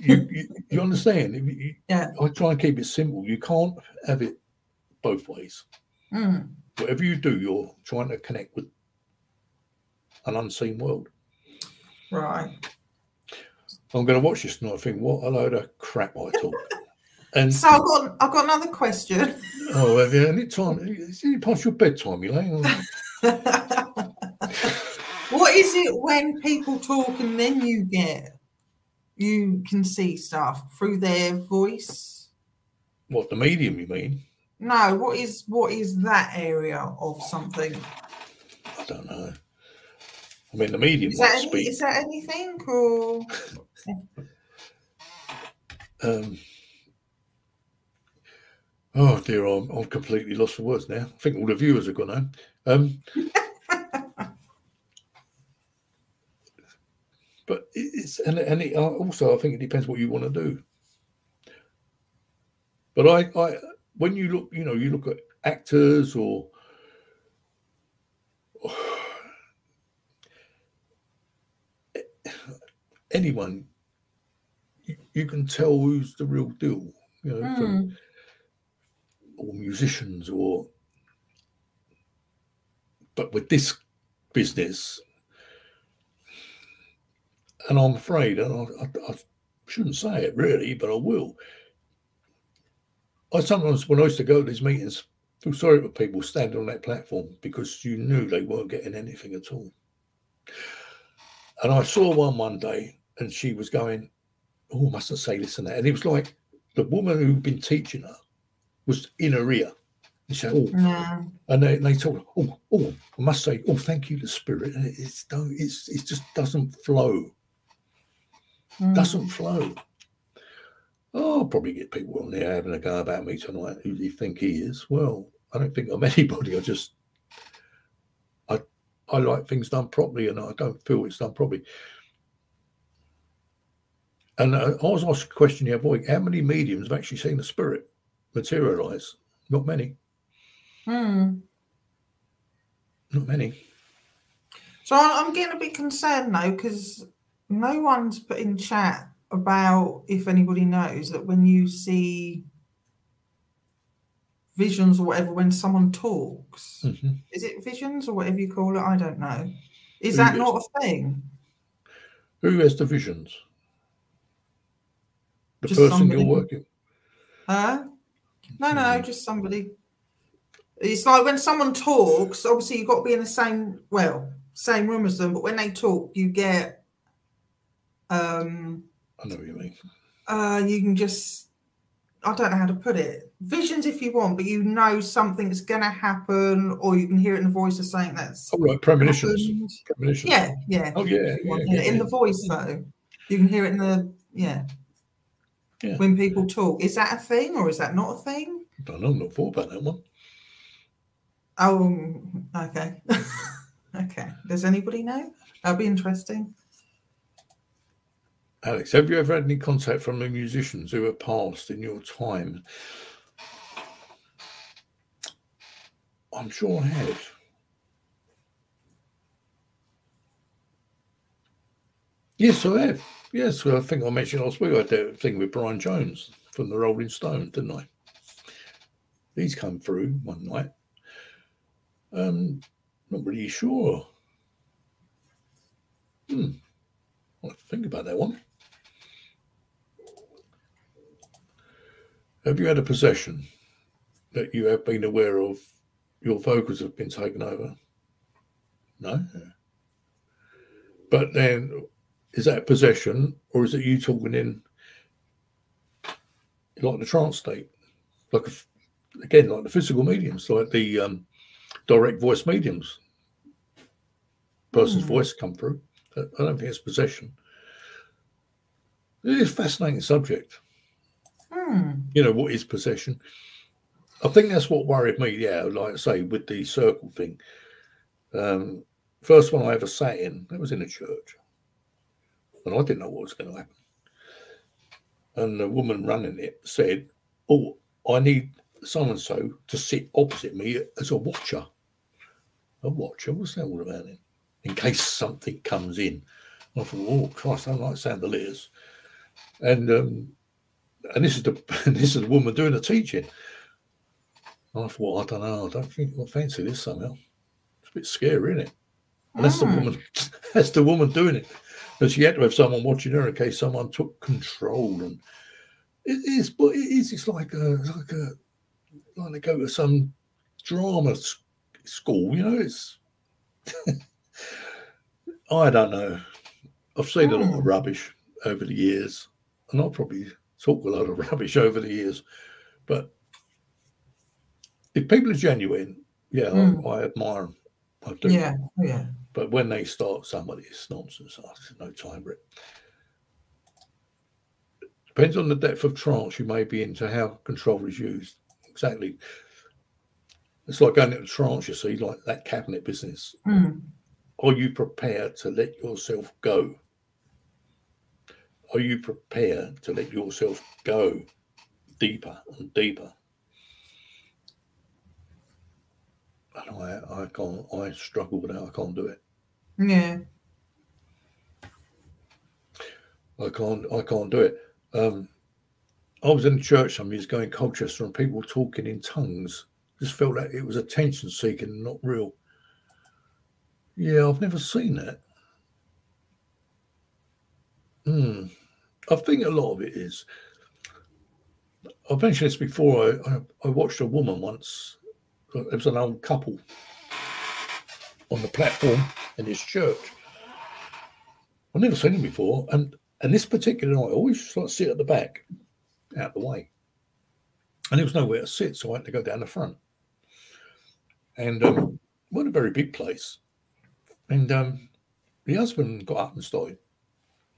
you, you, you understand? You, Yeah. I try and keep it simple. You can't have it both ways. Mm. Whatever you do, you're trying to connect with an unseen world. Right. I'm going to watch this tonight. I think, what a load of crap I talk. And So I've got I've got another question. oh, have you any time? Is it past your bedtime, Elaine? what is it when people talk and then you get you can see stuff through their voice? What the medium? You mean? No, what is what is that area of something? I don't know. I mean, the medium Is that any, is that anything or Um, oh dear, I'm, I'm completely lost for words now. I think all the viewers have gone home. Um, but it's and and it, uh, also I think it depends what you want to do. But I, I when you look, you know, you look at actors or anyone, you, you can tell who's the real deal. You know, from, Hmm. Or musicians or but with this business and i'm afraid and I, I, I shouldn't say it really but i will. I sometimes when i used to go to these meetings feel sorry for people standing on that platform because you knew they weren't getting anything at all. And i saw one one day and she was going oh I mustn't say this and that. And it was like the woman who'd been teaching her was in ear. And said, oh, No. and they, they told her, oh, oh, I must say, oh, thank you, the spirit. And it, it's, don't, it's, it just doesn't flow, Mm. doesn't flow. Oh, I'll probably get people on there having a go about me tonight who do you think he is. Well, I don't think I'm anybody. I just, I, I like things done properly and I don't feel it's done properly. And uh, I was asked a question the other week how many mediums have actually seen the spirit materialize? Not many. Mm. Not many. So I'm getting a bit concerned now because no one's put in chat about if anybody knows that when you see visions or whatever when someone talks, Mhm. is it visions or whatever you call it? I don't know. Is Who that not a thing? Who has the visions? The Just person somebody. you're working. Huh? No, no, no, Hmm. just somebody. It's like when someone talks, obviously you've got to be in the same, well, same room as them, but when they talk, you get, um, I know what you mean. uh, you can just, I don't know how to put it. Visions if you want, but you know something's going to happen, or you can hear it in the voice of saying that's Oh, right, premonitions. happened. Premonitions. Yeah, yeah. Oh, yeah, yeah, yeah, In yeah. the voice, though, you can hear it in the, yeah. Yeah. When people talk, is that a thing or is that not a thing? I don't know. Not thought about that one. Oh, okay. okay. Does anybody know? That'd be interesting. Alex, have you ever had any contact from the musicians who have passed in your time? I'm sure I have. Yes, I have. Yes, well, I think I mentioned last week I had that thing with Brian Jones from the Rolling Stone, didn't I? He's come through one night. Um, not really sure. Hmm. I'll think about that one. Have you had a possession that you have been aware of? Your vocals have been taken over. No. But then, is that possession, or is it you talking in like the trance state, like again, like the physical mediums, like the um, direct voice mediums? Person's Hmm. voice come through. I don't think it's possession. It is a fascinating subject Hmm. you know what is possession i think that's what worried me yeah like i say with the circle thing um first one i ever sat in that was in a church and i didn't know what was going to happen and the woman running it said, "Oh, I need so and so to sit opposite me as a watcher." A watcher? What's that all about? Then? In case something comes in. And I thought, "Oh Christ, I don't like chandeliers." And um, and this is the this is the woman doing the teaching. And I thought, I don't know, I don't think I fancy this somehow. It's a bit scary, isn't it? And that's the Mm. woman. That's the woman doing it. But she had to have someone watching her in case someone took control. And it is, but it is. It's like a, like a, like they go to some drama school. You know, it's. I don't know. I've seen a lot of Mm. rubbish over the years, and I'll probably talk a lot of rubbish over the years. But if people are genuine, yeah, Mm. I, I admire them. I do. Yeah, yeah. But when they start somebody, it's nonsense. No time for it. Depends on the depth of trance you may be into, how control is used. Exactly. It's like going into trance, you see, like that cabinet business. Mm. Are you prepared to let yourself go? Are you prepared to let yourself go deeper and deeper? And I, I can't, I struggle with that. I can't do it. Yeah. I can't I can't do it. Um, I was in church some years ago in Colchester and people talking in tongues. Just felt like it was attention seeking, not real. Yeah, I've never seen that. Hmm. I think a lot of it is. I've mentioned this before. I, I, I watched a woman once. It was an old couple on the platform in his church. I've never seen him before, and and this particular night, I always sort of sit at the back, out the way. And there was nowhere to sit, so I had to go down the front. And um, in a very big place. And um, the husband got up and started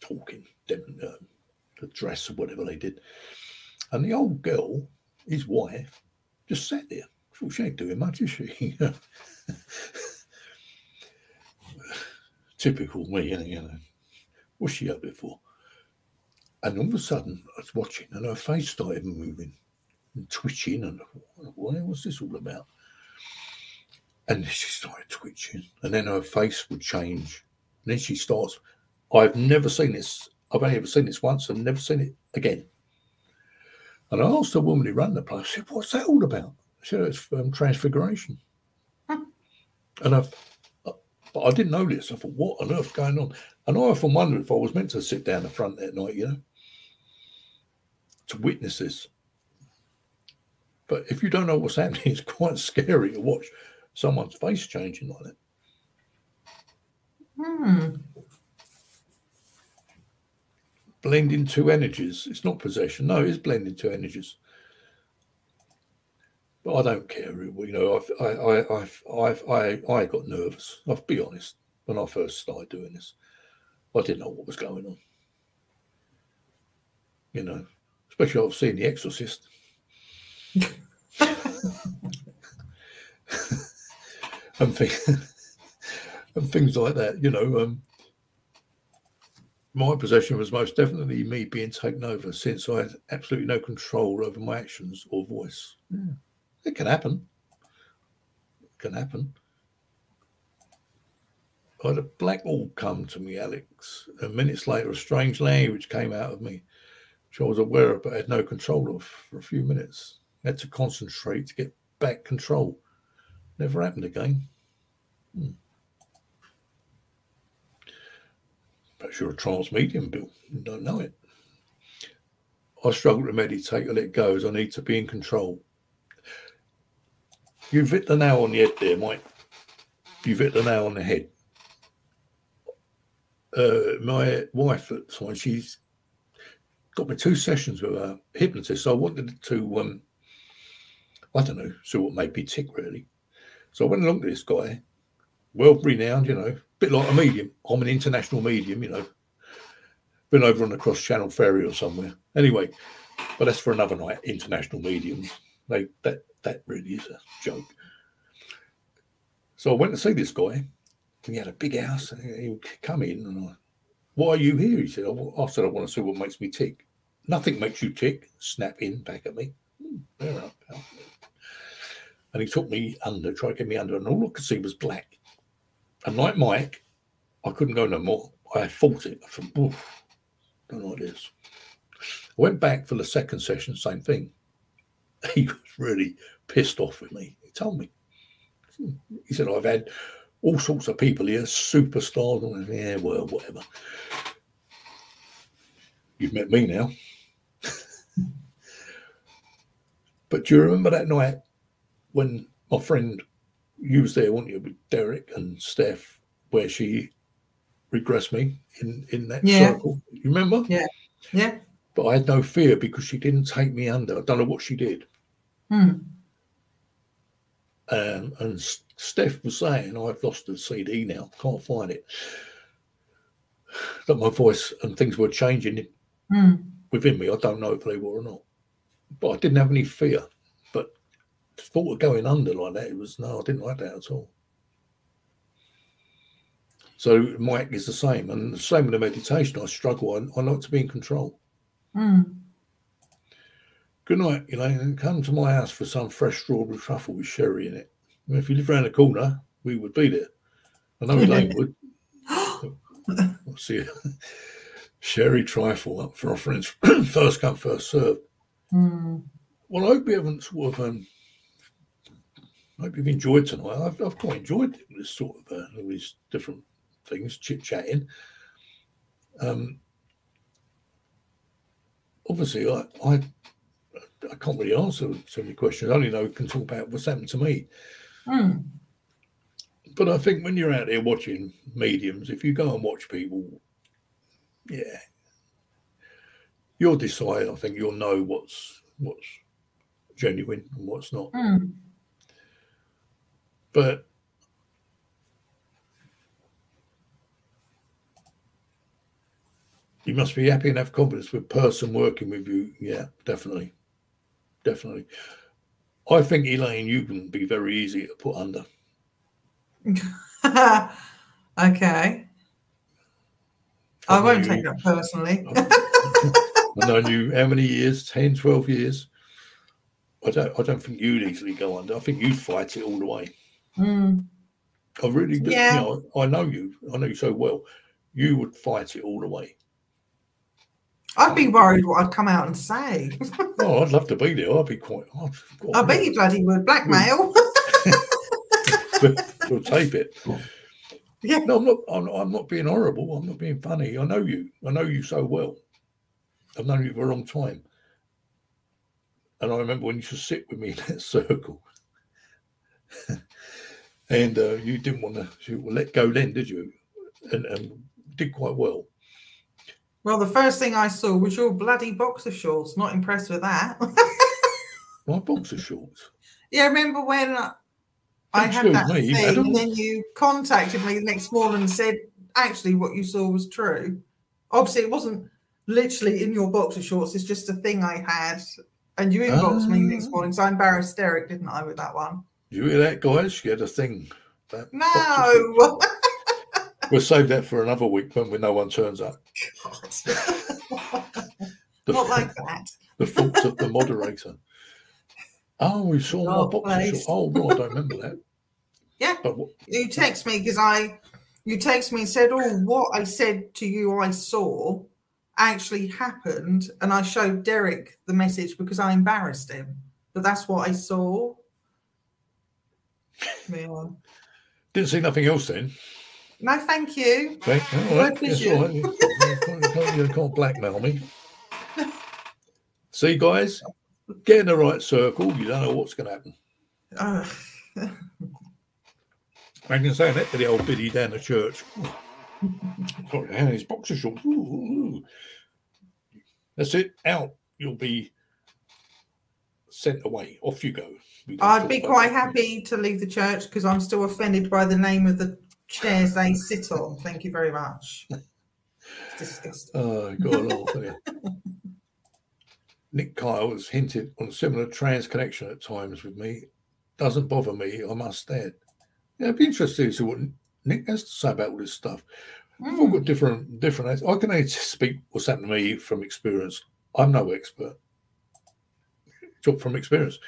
talking, dem- uh, the dress or whatever they did. And the old girl, his wife, just sat there. She ain't doing much, is she? Typical me, you know. What's she up there for? And all of a sudden, I was watching, and her face started moving and twitching, and what was this all about? And then she started twitching, and then her face would change. And then she starts. I've never seen this. I've only ever seen this once, and never seen it again. And I asked the woman who ran the place, I said, "What's that all about?" She said, "It's um, transfiguration." And I've, but I didn't know this. I thought, "What on earth going on?" And I often wondered if I was meant to sit down the front that night, you know, to witness this. But if you don't know what's happening, it's quite scary to watch someone's face changing like that. Hmm. Blending two energies. It's not possession. No, it's blending two energies. But I don't care. You know, I've, I, I, I've, I, I got nervous. I'll be honest. When I first started doing this, I didn't know what was going on. You know, especially I've seen The Exorcist. and, things, and things like that. You know, um, my possession was most definitely me being taken over since I had absolutely no control over my actions or voice. Yeah. It can happen. It can happen. I had a black wall come to me, Alex. And minutes later, a strange language came out of me, which I was aware of but had no control of for a few minutes. I had to concentrate to get back control. Never happened again. Hmm. Perhaps you're a trance medium, Bill. You don't know it. I struggle to meditate or let go as I need to be in control. You've hit the nail on the head there, Mike. You've hit the nail on the head. Uh, my wife at the time, she's got me two sessions with a hypnotist. So I wanted to, um, I don't know, see what made me tick really. So I went along to this guy, well renowned, you know, bit like a medium. I'm an international medium, you know. Been over on the cross channel ferry or somewhere. Anyway, but that's for another night. International mediums. They that that really is a joke. So I went to see this guy. And he had a big house. And he would come in and I, why are you here? He said, I, I said, I want to see what makes me tick. Nothing makes you tick. Snap in back at me. Hmm. And he took me under, tried to get me under, and all I could see was black. And like Mike, I couldn't go no more. I fought it. I thought, don't like this. I went back for the second session, same thing. He was really pissed off with me. He told me. He said, I've had all sorts of people here, superstars. And said, yeah, well, whatever. You've met me now. but do you remember that night when my friend, you was there, weren't you, with Derek and Steph, where she regressed me in, in that Yeah. circle? You remember? Yeah. Yeah. But I had no fear because she didn't take me under. I don't know what she did. Hmm. Um, and Steph was saying, I've lost the CD now, can't find it. That my voice and things were changing Hmm. within me. I don't know if they were or not. But I didn't have any fear. But the thought of going under like that, it was no, I didn't like that at all. So Mike is the same. And the same with the meditation. I struggle. I, I like to be in control. Hmm. Good night, Elaine. And come to my house for some fresh strawberry truffle with sherry in it. Well, if you live around the corner, we would be there. I know Elaine would. We'll see. you. sherry trifle up for our friends. first come, first serve. Hmm. Well, I hope you haven't sort of. Um, I hope you've enjoyed tonight. I've, I've quite enjoyed this sort of uh, all these different things, chit chatting. Um, obviously, I, I I can't really answer so many questions. I only know can talk about what's happened to me. Hmm. But I think when you're out there watching mediums, if you go and watch people, yeah, you'll decide. I think you'll know what's what's genuine and what's not. Hmm. But you must be happy and have confidence with person working with you. Yeah, definitely, definitely. I think Elaine, you can be very easy to put under. okay. I know won't you- take that personally. I've known you how many years? 10, 12 years. I don't I don't think you'd easily go under. I think you'd fight it all the way. Hmm. I really do. Yeah. You know, I know you. I know you so well. You would fight it all the way. I'd be worried what I'd come out and say. Oh, I'd love to be there. I'd be quite. I'd, I bet you bloody would. Blackmail. We'll tape it. yeah. No, I'm not. I'm, I'm not being horrible. I'm not being funny. I know you. I know you so well. I've known you for a long time. And I remember when you used to sit with me in that circle, and uh, you didn't want to let go then, did you? And, and did quite well. Well, the first thing I saw was your bloody boxer shorts. Not impressed with that. My boxer shorts. yeah, remember when I had that me, thing, and then you contacted me the next morning and said, actually, what you saw was true. Obviously, it wasn't literally in your boxer shorts. It's just a thing I had. And you inboxed me next Ah. morning. So I embarrassed Derek, didn't I, with that one? You hear that, guys? She had a thing. No. We'll save that for another week when, when no one turns up. The, Not like that. the fault of the moderator. Oh, we saw my Oh, place. shorts. Oh, no, I don't remember that. Yeah. But what, You text me because I, you text me and said, "Oh, what I said to you, I saw, actually happened," and I showed Derek the message because I embarrassed him. But that's what I saw. Yeah. didn't see nothing else then. No, thank you. Okay, all right. That's all right. You, you can't, you can't- blackmail me. See, guys, get in the right circle. You don't know what's going to happen. Uh, I can say that to the old biddy down the church. Sorry, and his boxer shorts. Ooh, ooh. That's it. Out. You'll be sent away. Off you go. I'd be quite happy to leave the church because I'm still offended by the name of the chairs they sit on. Thank you very much. It's disgusting. Oh, God, haven't? Nick Kyle has hinted on similar trance connection at times with me. Doesn't bother me, I must add. Yeah, it'd be interesting to see what Nick has to say about all this stuff. We've all Mm. got different different. I can only speak what's happened to me from experience. I'm no expert. Talk from experience.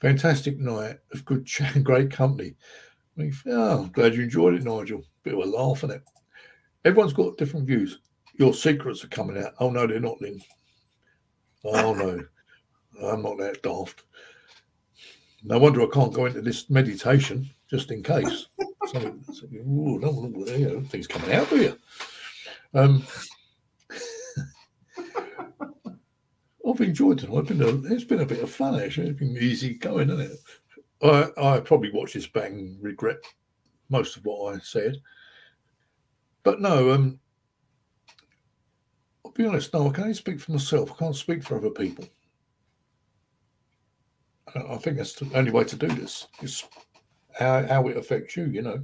Fantastic night of good chat and great company. I mean, oh, I'm glad you enjoyed it, Nigel. Bit of a laugh in it. Everyone's got different views. Your secrets are coming out. Oh no, they're not, Lynn. Oh no, I'm not that daft. No wonder I can't go into this meditation just in case. something, something, ooh, no, no, things coming out of you. Um, I've enjoyed it. Been a, it's been a bit of fun actually. It's been easy going, hasn't it? I, I probably watch this back and regret most of what I said. But no, um, I'll be honest, no, I can only speak for myself. I can't speak for other people. I think that's the only way to do this. Is how, how it affects you, you know.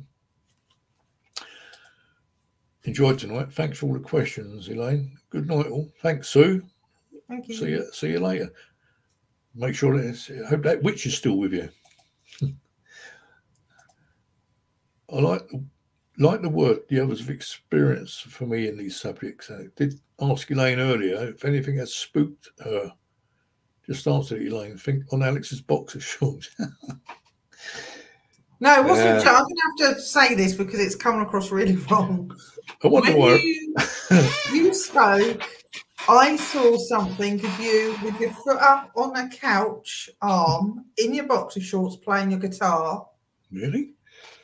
Enjoyed tonight. Thanks for all the questions, Elaine. Good night, all. Thanks, Sue. Thank you. See you. See you later. Make sure that it's, I hope that witch is still with you. I like the, like the word the others have experienced for me in these subjects. I did ask Elaine earlier if anything has spooked her. Just answer Elaine. Think on Alex's boxer shorts. No, it wasn't. Uh, I'm going to have to say this because it's coming across really wrong. I wonder when why. You, you spoke. I saw something of you with your foot up on a couch arm in your boxer shorts playing your guitar. Really?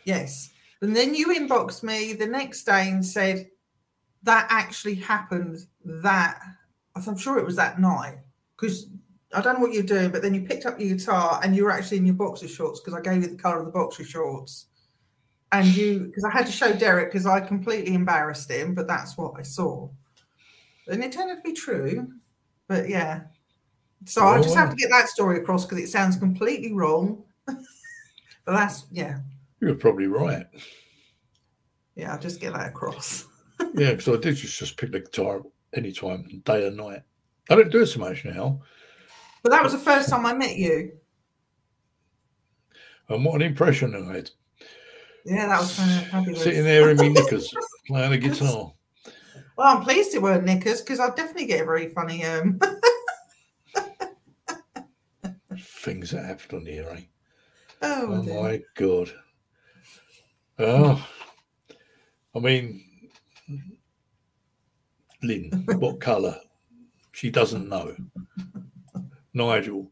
Yes. And then you inboxed me the next day and said that actually happened that I'm sure it was that night because I don't know what you're doing, but then you picked up your guitar and you were actually in your boxer shorts because I gave you the color of the boxer shorts. And you, because I had to show Derek because I completely embarrassed him, but that's what I saw. And it turned out to be true. But yeah. So oh, I just have to get that story across because it sounds completely wrong. but that's, yeah. You're probably right. Yeah, I'll just get that across. yeah, because I did just, just pick the guitar anytime, day or night. I don't do it so much now. But that was the first time I met you. And what an impression I had. Yeah, that was fabulous. Sitting there in my knickers, playing a guitar. Well, I'm pleased it weren't knickers because I'd definitely get a very funny um things that happen on here, eh? Oh, oh my god. Oh I mean Lynn, what colour? She doesn't know. Nigel,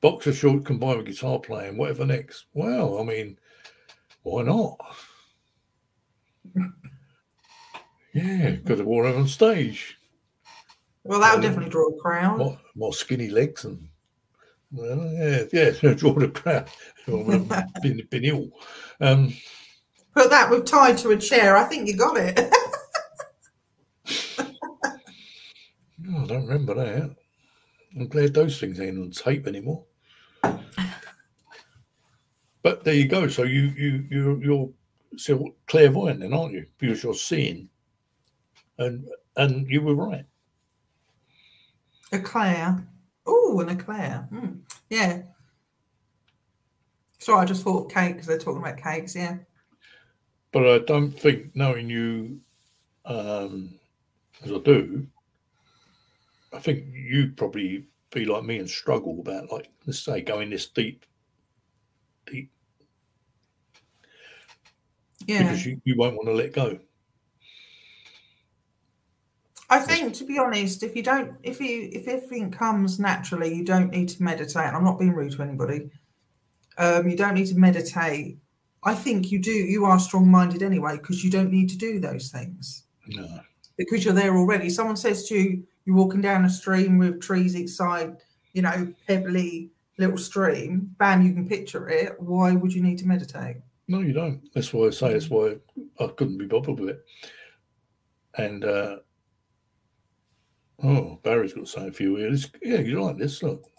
boxer short combined with guitar playing, whatever next. Well, I mean, why not? yeah, because of war on stage. Well, that would definitely draw a crowd. More, more, skinny legs and well, yeah, yeah, draw the crowd. been, been ill. Um, Put that with tied to a chair. I think you got it. oh, I don't remember that. I'm glad those things ain't on tape anymore. But there you go. So you you you you're still clairvoyant then, aren't you? Because you're seeing, and and you were right. A Eclair. Oh, an eclair. Mm. Yeah. Sorry, I just thought of cake because they're talking about cakes. Yeah. But I don't think knowing you um, as I do, I think you probably be like me and struggle about like let's say going this deep, deep. Yeah. Because you, you won't want to let go. I think, to be honest, if you don't, if you, if everything comes naturally, you don't need to meditate. I'm not being rude to anybody. Um, you don't need to meditate. I think you do. You are strong-minded anyway because you don't need to do those things. No. Because you're there already. Someone says to you, you're walking down a stream with trees each side, you know, pebbly little stream, bam, you can picture it. Why would you need to meditate? No, you don't. That's why I say that's why I couldn't be bothered with it. And uh oh, Barry's got something for you here. yeah, you like this. Look.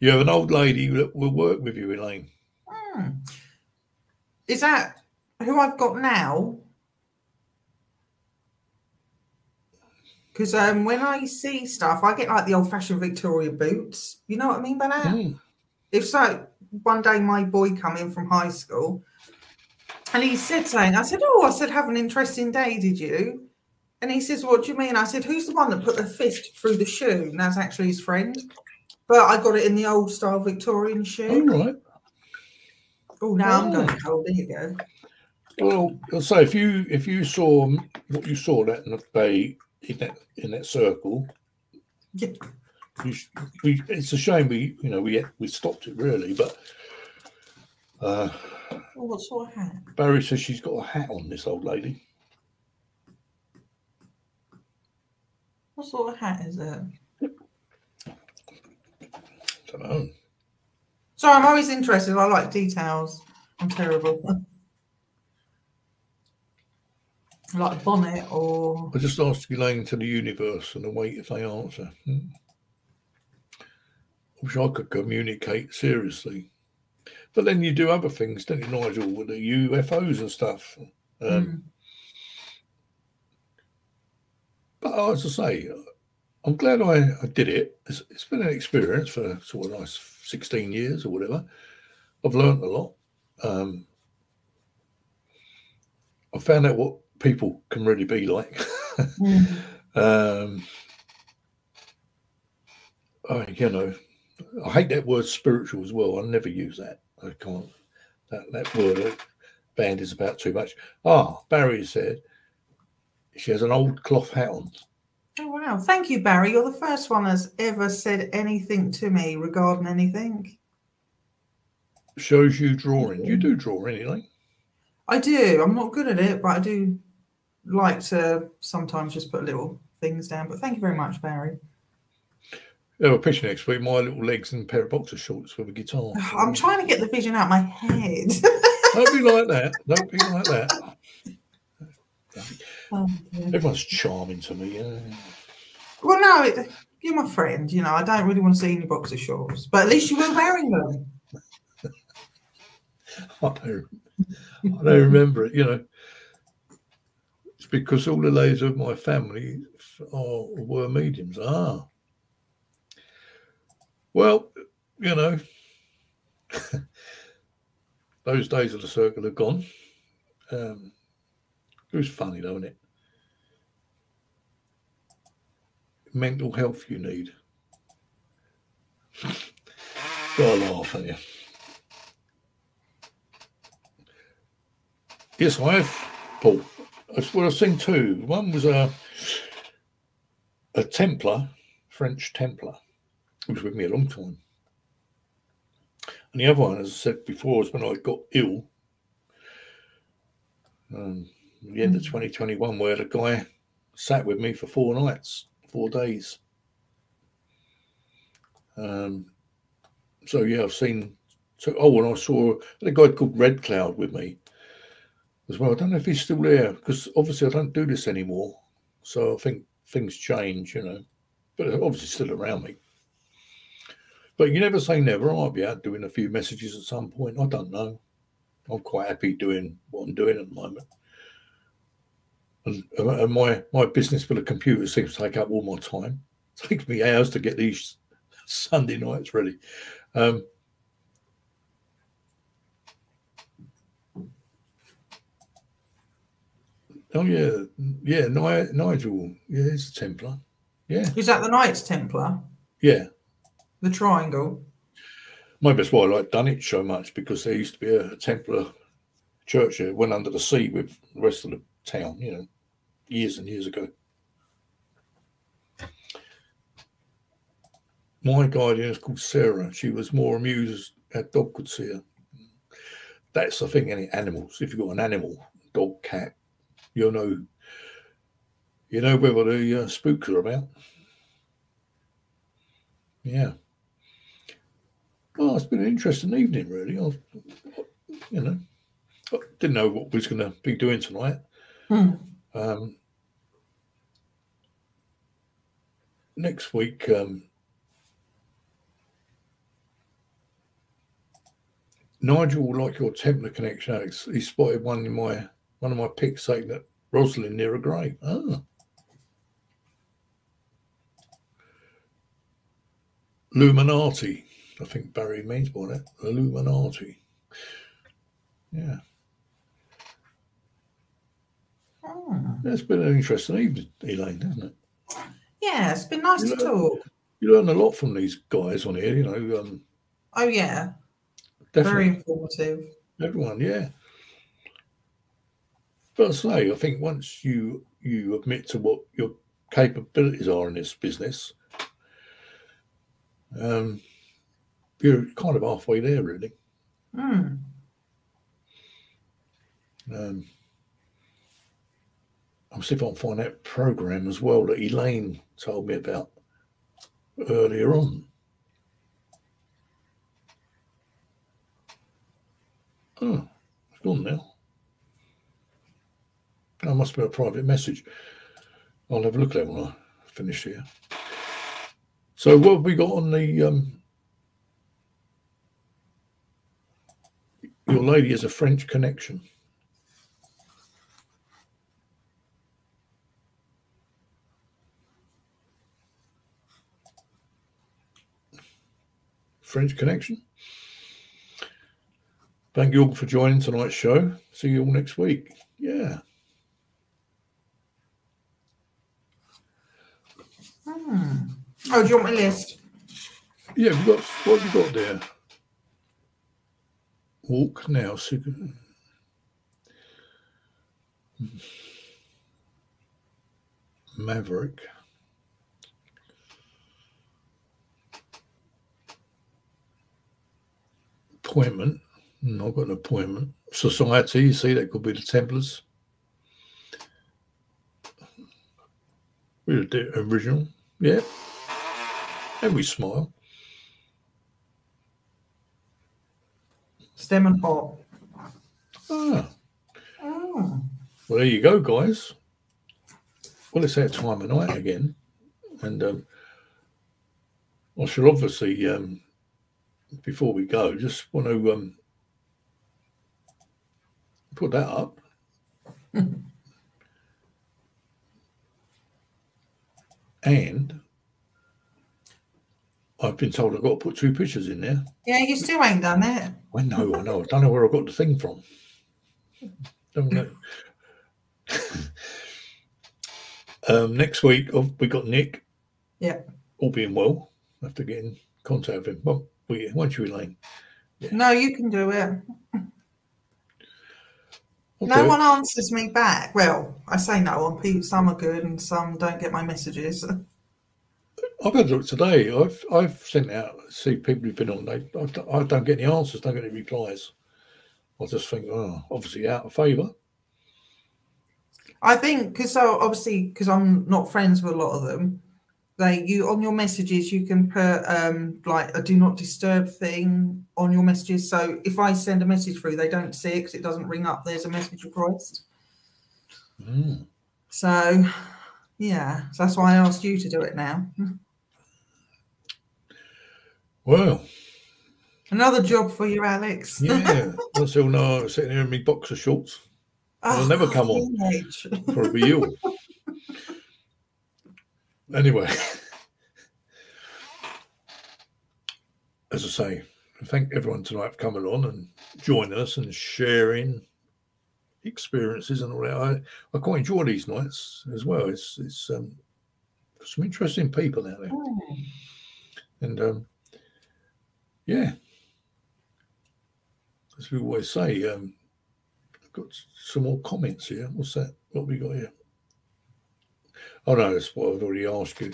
You have an old lady that will work with you, Elaine. Hmm. Is that who I've got now? Because um, when I see stuff, I get like the old fashioned Victoria boots. You know what I mean by that? Mm. If so, one day my boy come in from high school and he said something. I said, Oh, I said, have an interesting day, did you? And he says, What do you mean? I said, Who's the one that put the fist through the shoe? And that's actually his friend. But I got it in the old style Victorian shoe. right. Oh, now I'm Oh. going cold. There you go. Well, I'll say if you if you saw what you saw that in the bay in that in that circle, Yeah. you, we, it's a shame we you know we we stopped it really, but uh, Oh, what sort of hat? Barry says she's got a hat on. This old lady. What sort of hat is it? don't know. So I'm always interested. I like details. I'm terrible. like bonnet or I just asked Elaine to the universe and await if they answer. Hmm. I wish I could communicate seriously. But then you do other things, don't you, Nigel, with the UFOs and stuff. Um, Mm. But as I say, I'm glad I, I did it. It's, it's been an experience for sort of nice 16 years or whatever. I've learned a lot. Um, I found out what people can really be like. Mm. um, I, you know, I hate that word spiritual as well. I never use that. I can't. That, that word band is about too much. Ah, Barry said she has an old cloth hat on. Oh wow! Thank you, Barry. You're the first one that's ever said anything to me regarding anything. Shows you drawing. You do draw anyway. I do. I'm not good at it, but I do like to sometimes just put little things down. But thank you very much, Barry. Yeah, well, picture next week, my little legs and a pair of boxer shorts with a guitar. I'm trying to get the vision out of my head. Don't be like that. Don't be like that. Oh. Everyone's charming to me. Yeah. well, no, it, you're my friend. You know, I don't really want to see any boxer shorts, but at least you were wearing them. I don't, I don't remember it. You know, it's because all the ladies of my family are, were mediums. Ah, well, you know, those days of the circle are gone. Um, it was funny, though, isn't it? Mental health you need. Got to laugh at you. Yes, I have, Paul. That's what I've seen too. One was a a Templar, French Templar, who was with me a long time. And the other one, as I said before, was when I got ill. Um, at the end of 2021, where the guy sat with me for four nights, four days. Um, so yeah, I've seen. So oh, and I saw a guy called Red Cloud with me as well. I don't know if he's still there because obviously I don't do this anymore. So I think things change, you know. But obviously still around me. But you never say never. I might be out doing a few messages at some point. I don't know. I'm quite happy doing what I'm doing at the moment. And, and my my business with the computer seems to take up all my time. It takes me hours to get these Sunday nights ready. Um, oh yeah, yeah, Ni- Nigel, yeah, he's a Templar. Yeah, Is that the Knights Templar? yeah. The triangle? Maybe that's why I like Dunwich so much because there used to be a Templar church that went under the sea with the rest of the town, you know, years and years ago. My guardian is called Sarah. She was more amused at dog could see her. That's the thing, any animals. If you've got an animal, dog, cat, you'll know you know whether the uh, spooks are about. Yeah. Well, it's been an interesting evening, really. I've, you know, I didn't know what we was going to be doing tonight. Hmm. Um, next week, um, Nigel will like your Templar connection, Alex. He spotted one in my one of my pics saying that Rosalind near a grave. Ah. Illuminati. I think Barry means by that. Illuminati. Yeah. Oh. It's been an interesting evening, Elaine, hasn't it? Yeah, it's been nice You to know- talk. You learn a lot from these guys on here, you know. Um, Oh yeah, definitely. very informative. Everyone, yeah. But I say, I think once you you admit to what your capabilities are in this business, um, you're kind of halfway there, really. Hmm. Um, I'll see if I can find that program as well that Elaine told me about earlier on. Oh, it's gone now. That must be a private message. I'll have a look at that when I finish here. So what have we got on the um your lady is a French connection. French connection. Thank you all for joining tonight's show. See you all next week. Yeah. Hmm. Oh, do you want my list? Yeah, we've got what have you got there? Walk now, sig- Maverick. Appointment. I've got an appointment. Society, you see, that could be the Templars. We're the original. Yeah. And we smile. Stem and hot. Ah, Oh. well, there you go, guys. Well, it's that time of night again. And um, I shall obviously, um, before we go, just want to um, put that up. and I've been told I've got to put two pictures in there. Yeah, you still ain't done it. I know, I know. I don't know where I got the thing from. Don't know. um, next week, oh, we got Nick. Yeah. All being well, I have to get in contact with him. Well, we, won't you, Elaine? No, you can do it. I'll No one answers me back. Well, I say no on people. Some are good and some don't get my messages. I've had a look today. I've I've sent out see people who've been on. They I, don't- I don't get any answers. Don't get any replies. I just think, oh, obviously out of favour. I think because so obviously because I'm not friends with a lot of them. They you on your messages you can put um like a do not disturb thing on your messages. So if I send a message through, they don't see it because it doesn't ring up. There's a message request. Mm. So yeah, so that's why I asked you to do it now. Well, Another job for you, Alex. yeah. I still know sitting here in my boxer shorts. I'll never come on. Probably you. Anyway, as I say, thank everyone tonight for coming on and joining us and sharing experiences and all that. I, I quite enjoy these nights as well. It's it's um, some interesting people out there, Oh, and um, yeah, as we always say, um, I've got some more comments here. What's that? What have we got here? Oh no, that's what I've already asked you.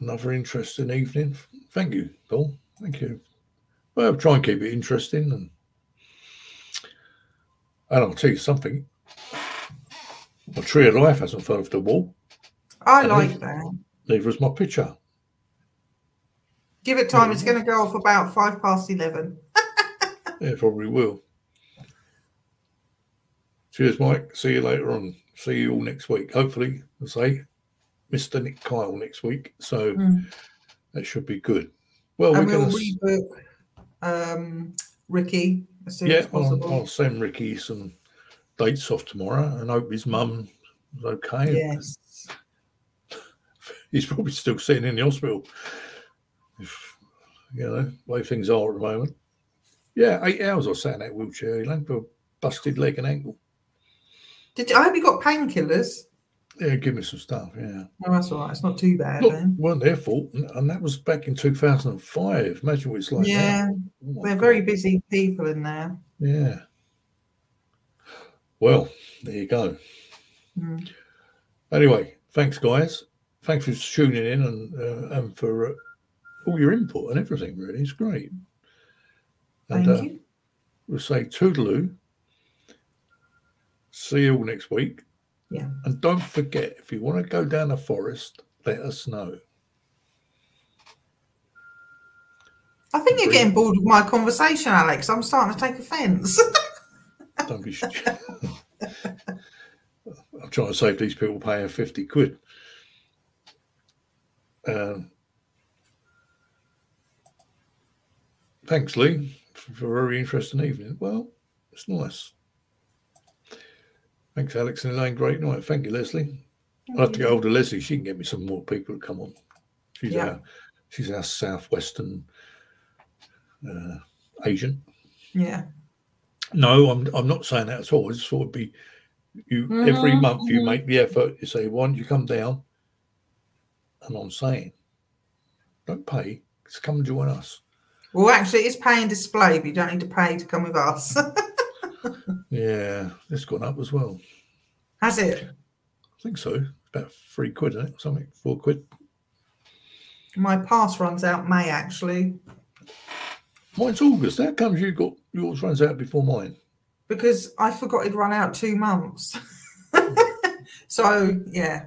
Another interesting evening. Thank you, Paul. Thank you. Well, I'll try and keep it interesting and and I'll tell you something. My tree of life hasn't fell off the wall. I like think- that. Neither has my picture. Give it time. It's going to go off about five past eleven. Yeah, probably will. Cheers, Mike. See you later on. See you all next week. Hopefully, I say, Mr. Nick Kyle next week. So Mm. that should be good. Well, and we're we'll going to. rebook um, Ricky as soon Yeah, as I'll. I'll send Ricky some dates off tomorrow and hope his mum is okay. yes. He's probably still sitting in the hospital. If, you know, the way things are at the moment. Yeah, eight hours I sat in that wheelchair, Elaine, for a busted leg and ankle. Did you, I hope you got painkillers? Yeah, give me some stuff. Yeah. Oh, that's all right. It's not too bad Look, then. weren't their fault, and- and that was back in 2005. Imagine what it's like yeah. Oh they're God. very busy people in there. Yeah. Well, there you go. Mm. Anyway, thanks, guys. Thanks for tuning in and uh, and for uh, all your input and everything. Really, it's great. Thank And uh, you. we'll say toodaloo. See you all next week. Yeah. And don't forget, if you want to go down the forest, let us know. I think you're getting bored with my conversation, Alex. I'm starting to take offence. Don't be. stupid. I'm trying to save these people paying 50 quid. Um, thanks, Lee, for a very interesting evening. Well, it's nice. Thanks, Alex and Elaine. Great night. Thank you, Leslie. I'll have to get hold of Leslie. She can get me some more people to come on. She's Yeah. our she's our southwestern uh, agent. yeah. No, I'm I'm not saying that at all. I just thought it'd be you every Mhm, month you mhm. make the effort. You say, why don't you come down? And I'm saying, don't pay. Just come join us. Well, actually, it's pay and display, but you don't need to pay to come with us. Yeah, it's gone up as well. Has it? I think so. About three quid, isn't it? Something four quid. My pass runs out May, actually, Mine's August. How comes you got yours runs out before mine? because I forgot it'd run out two months. so, yeah.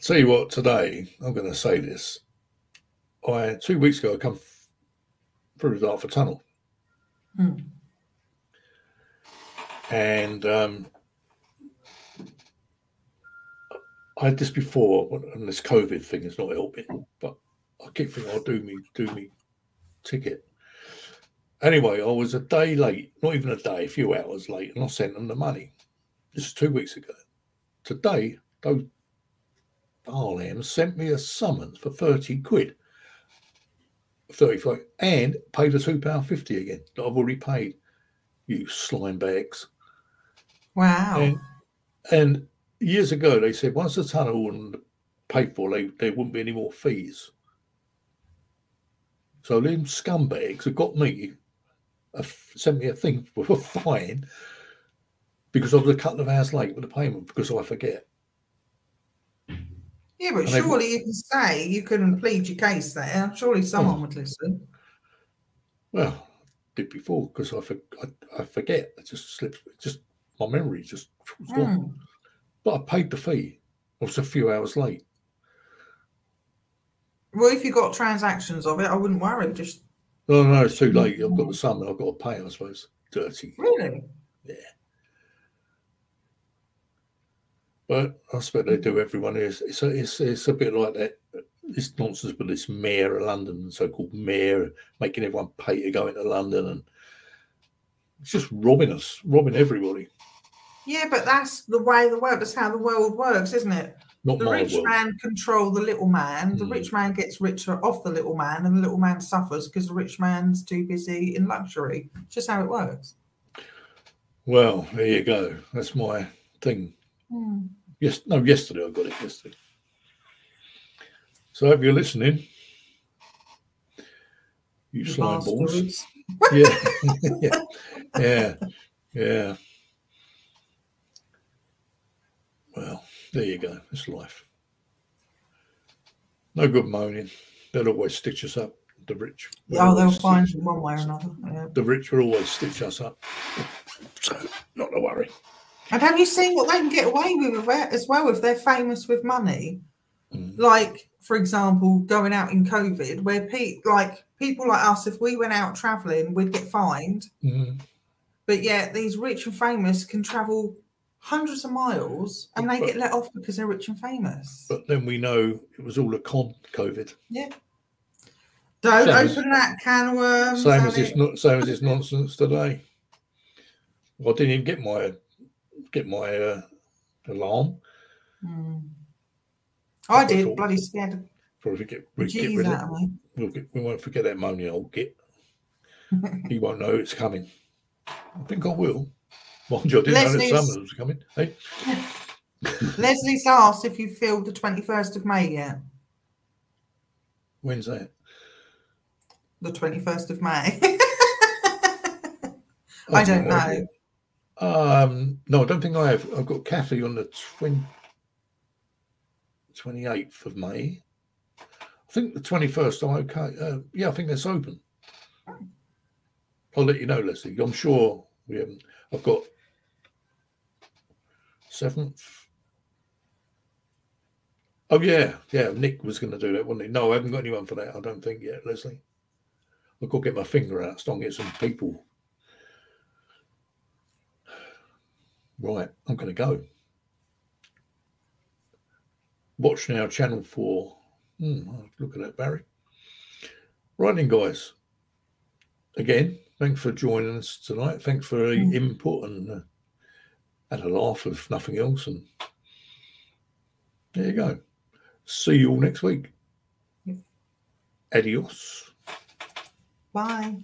Tell you what, today I'm going to say this. I two weeks ago I come through the Dartford Tunnel, Hmm. And um, I had this before, and this COVID thing is not helping. But I keep thinking I'll do me do me ticket. Anyway, I was a day late, not even a day, a few hours late, and I sent them the money. This is two weeks ago. Today, those Barlams sent me a summons for 30 quid. 35 and paid the £2.50 again that I've already paid. You slime bags. Wow. And, and years ago, they said once the tunnel and paid for, they, there wouldn't be any more fees. So them scumbags have got me, uh, sent me a thing with a fine because I was a couple of hours late with the payment because I forget. yeah, but and they- surely you can say you couldn't plead your case there. Surely someone would listen. Well, did before because I, for, I I forget. It just slips. It just my memory just was gone. Hmm. But I paid the fee. I was a few hours late. Well, if you got transactions of it, I wouldn't worry. Just No, no, it's too late. I've got the sum and I've got to pay. I suppose dirty. really. Yeah. But I expect they do. Everyone is. It's a, it's it's a bit like that. This nonsense with this mayor of London, so-called mayor, making everyone pay to go into London, and it's just robbing us, robbing everybody. Yeah, but that's the way the world. That's how the world works, isn't it? Not The rich world. man control the little man. The Hmm. rich man gets richer off the little man, and the little man suffers because the rich man's too busy in luxury. It's just how it works. Well, there you go. That's my thing. Hmm. Yes, no, yesterday I got it yesterday. So if you're listening, you You slime balls. Yeah, yeah, yeah, yeah. Well, there you go. It's life. No good moaning. They'll always stitch us up. The rich. Oh, they'll find you one way or another. Yeah. The rich will always stitch us up. So, not to worry. And have you seen what they can get away with as well if they're famous with money? Mm. Like, for example, going out in COVID, where pe- like people like us, if we went out traveling, we'd get fined. Mm. But yet these rich and famous can travel hundreds of miles and they But- get let off because they're rich and famous. But then we know it was all a con. COVID. Yeah. Don't Same as- open that can of worms. Same as not same as this nonsense today. Well, I didn't even get my get my uh, alarm. Hmm. I I did, bloody scared Probably get, we get rid of. We'll get, we won't forget that money. I'll get. He won't know it's coming. I think I will. Mind you, I didn't know Leslie's- summer was coming. Hey, Leslie's asked if you filled the 21st of May yet. when's that? The 21st of May. Oh, I don't know. Um, no, I don't think I have. I've got Kathy on the 20, 28th of May. I think the 21st, I'm okay. Uh, yeah, I think that's open. I'll let you know, Leslie. I'm sure we haven't. I've got 7th. Oh, yeah. Yeah, Nick was going to do that, wasn't he? No, I haven't got anyone for that, I don't think yet, Leslie. I've got to get my finger out, start get some people Right, I'm going to go. Watch now, Channel 4. Hmm, look at that, Barry. Right then, guys. Again, thanks for joining us tonight. Thanks for the Mm. input and uh, had a laugh, if nothing else. And there you go. See you all next week. Yep. Adios. Bye.